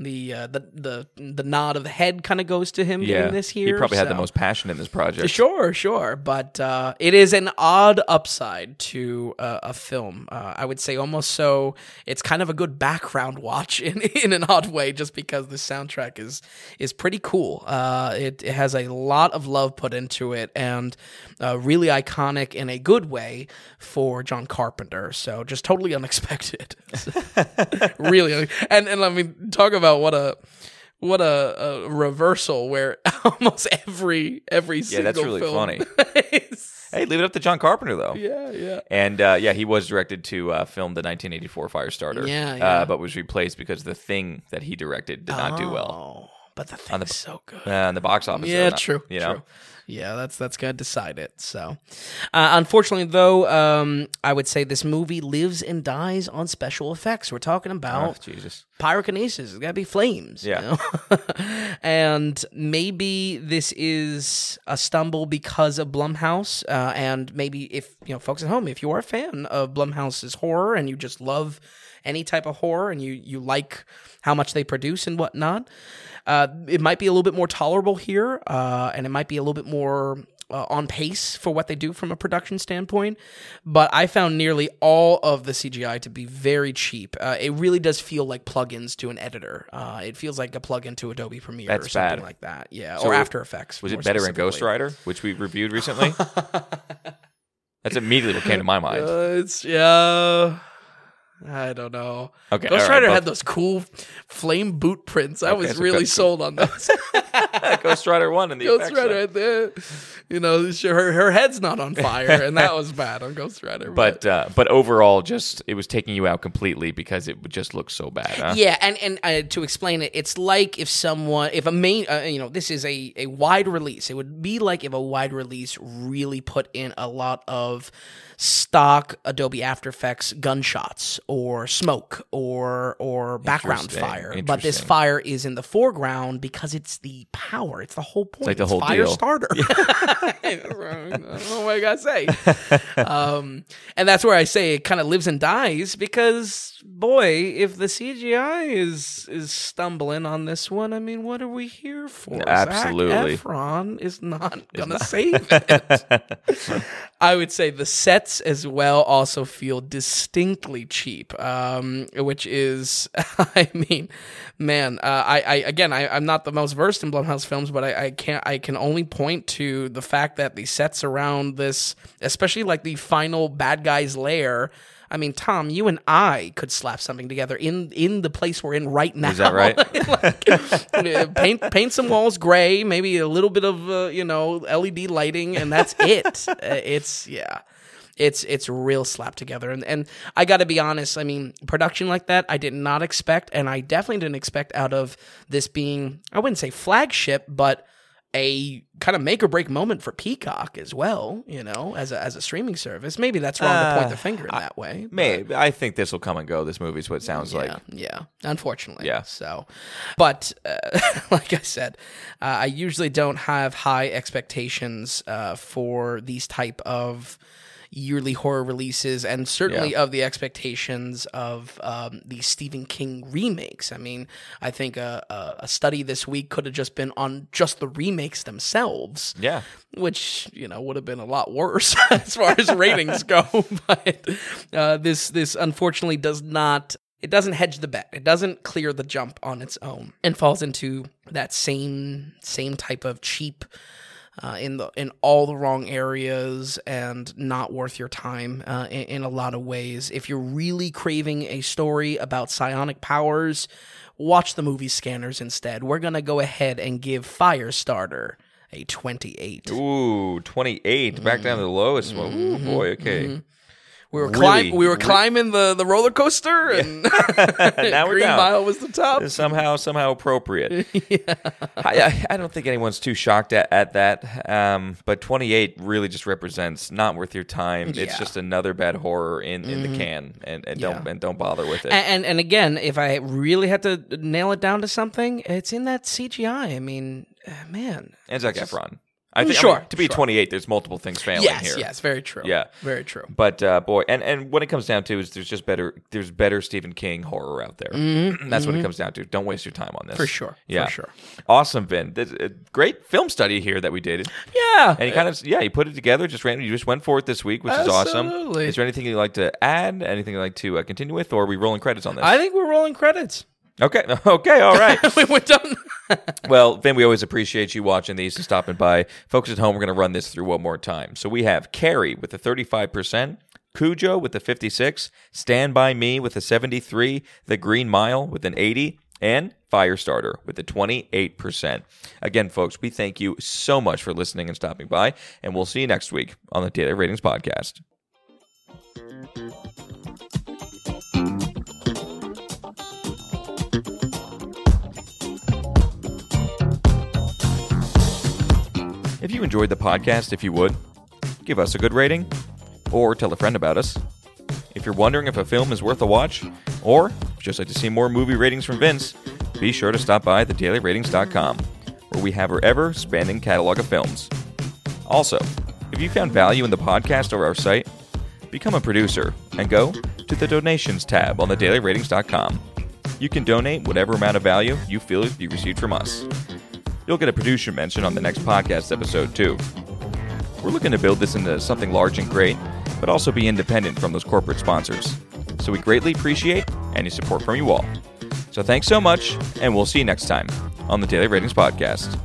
the uh, the the the nod of the head kind of goes to him Yeah, this here. he probably had the most passion in this project. Sure, sure, but uh, it is an odd upside to uh, a film. Uh, I would say almost so. It's kind of a good background watch in in an odd way, just because the soundtrack is is pretty cool. Uh, it, it has a lot of love put into it, and uh, really iconic in a good way for John Carpenter. So just totally unexpected. really, and and I mean, talk about what a what a, a reversal where almost every every Yeah, single that's really film funny. is- Hey, leave it up to John Carpenter though. yeah, yeah. And uh, yeah, he was directed to uh, film the 1984 Firestarter. Yeah, yeah. Uh, but was replaced because the thing that he directed did not do well Oh, but the thing is so good. uh, in the box office. yeah, though, not- true. You know, true. Yeah, that's that's gonna decide it. So, uh, unfortunately, though, um, I would say this movie lives and dies on special effects. We're talking oh, about Jesus. pyrokinesis. It's got to be flames. you Yeah. know? and maybe this is a stumble because of Blumhouse. Uh, and maybe if, you know, folks at home, if you are a fan of Blumhouse's horror and you just love any type of horror and you, you like how much they produce and whatnot, uh, it might be a little bit more tolerable here. Uh, and it might be a little bit more uh, on pace for what they do from a production standpoint. But I found nearly all of the CGI to be very cheap. Uh, it really does feel like plugins to an editor. Uh, it feels like a plugin to Adobe Premiere or That's something bad. like that. Yeah, So or After Effects. Was it better in Ghost. Rider, which we reviewed recently? That's immediately what came to my mind. Uh, it's yeah. I don't know. Okay, Ghost Rider both- had those cool flame boot prints. I Okay, was so really go- sold on those. Ghost Rider one and the Ghost Rider there. right there. You know, her her head's not on fire, and that was bad on Ghost Rider. But uh, but overall, just it was taking you out completely because it would just look so bad. Huh? Yeah, and and uh, to explain it, it's like if someone, if a main, uh, you know, this is a a wide release. It would be like if a wide release really put in a lot of stock Adobe After Effects gunshots or smoke or or background Interesting, fire, but this interesting. fire is in the foreground because it's the power. It's the whole point. like the It's whole fire deal. starter. I don't know what I gotta say. um, and that's where I say it kind of lives and dies because, boy, if the CGI is is stumbling on this one, I mean, what are we here for? Absolutely. Zac Efron is not gonna save it. I would say the sets as well also feel distinctly cheap, um, which is, I mean, man, uh, I, I again, I, I'm not the most versed in Blumhouse films, but I, I can't, I can only point to the fact that the sets around this, especially like the final bad guy's lair. I mean, Tom, you and I could slap something together in in the place we're in right now. Is that right? like, paint paint some walls gray, maybe a little bit of uh, you know LED lighting, and that's it. Uh, it's yeah. It's it's real slap together, and and I got to be honest. I mean, production like that, I did not expect, and I definitely didn't expect out of this being, I wouldn't say flagship, but a kind of make or break moment for Peacock as well. You know, as a as a streaming service. Maybe that's wrong to point Uh, the finger in that way. Maybe I think this will come and go. This movie's what it sounds yeah, like. yeah. Unfortunately, Yeah. So, but uh, like I said, uh, I usually don't have high expectations uh, for these type of yearly horror releases and certainly Yeah. of the expectations of um, the Stephen King remakes. I mean, I think a, a, a study this week could have just been on just the remakes themselves Yeah. which you know would have been a lot worse as far as ratings go. But uh, this this unfortunately does not. It doesn't hedge the bet. It doesn't clear the jump on its own, and falls into that same same type of cheap. Uh, in the in all the wrong areas and not worth your time uh, in, in a lot of ways. If you're really craving a story about psionic powers, watch the movie Scanners instead. We're gonna go ahead and give Firestarter a 28. Ooh, 28. Back down to the lowest one. Ooh, boy. Okay. We were Really, climb, we were re- climbing the, the roller coaster, and Now we're Green down. Mile was the top. somehow somehow appropriate. I, I, I don't think anyone's too shocked at, at that. Um, but 28 really just represents not worth your time. It's Yeah. Mm-hmm. just another bad horror in, in the can, and, and don't Yeah. and don't bother with it. And, and and again, if I really had to nail it down to something, it's in that CGI. I mean, uh, man. and Zac Efron. I think I Sure, mean, to be sure. 28, there's multiple things failing Yes, here. yes, very true. Yeah. very true. But uh, boy, and and what it comes down to is there's just better there's better Stephen King horror out there. That's what it comes down to. Don't waste your time on this. Mm-hmm, For sure, Yeah. for sure. Awesome, Vin. This- a great film study here that we did. Yeah, And you kind of yeah, you put it together. Just ran. You just went for it this week, which is awesome. Absolutely. Is there anything you'd like to add? Anything you'd like to uh, continue with, or are we rolling credits on this? I think we're rolling credits. Okay. Okay. All right. we went done. Well, Vin, we always appreciate you watching these and stopping by. Folks at home, we're going to run this through one more time. So we have Carrie with the 35%, Cujo with the 56, Stand By Me with the 73, The Green Mile with an 80, and Firestarter with the 28%. Again, folks, we thank you so much for listening and stopping by, and we'll see you next week on the Daily Ratings Podcast. If you enjoyed the podcast, if you would, give us a good rating or tell a friend about us. If you're wondering if a film is worth a watch or just like to see more movie ratings from Vince, be sure to stop by thedailyratings.com where we have our ever spanning catalog of films. Also, if you found value in the podcast or our site, become a producer and go to the donations tab on thedailyratings.com. You can donate whatever amount of value you feel you received from us. You'll get a producer mention on the next podcast episode, too. We're looking to build this into something large and great, but also be independent from those corporate sponsors. So we greatly appreciate any support from you all. So thanks so much, and we'll see you next time on the Daily Ratings Podcast.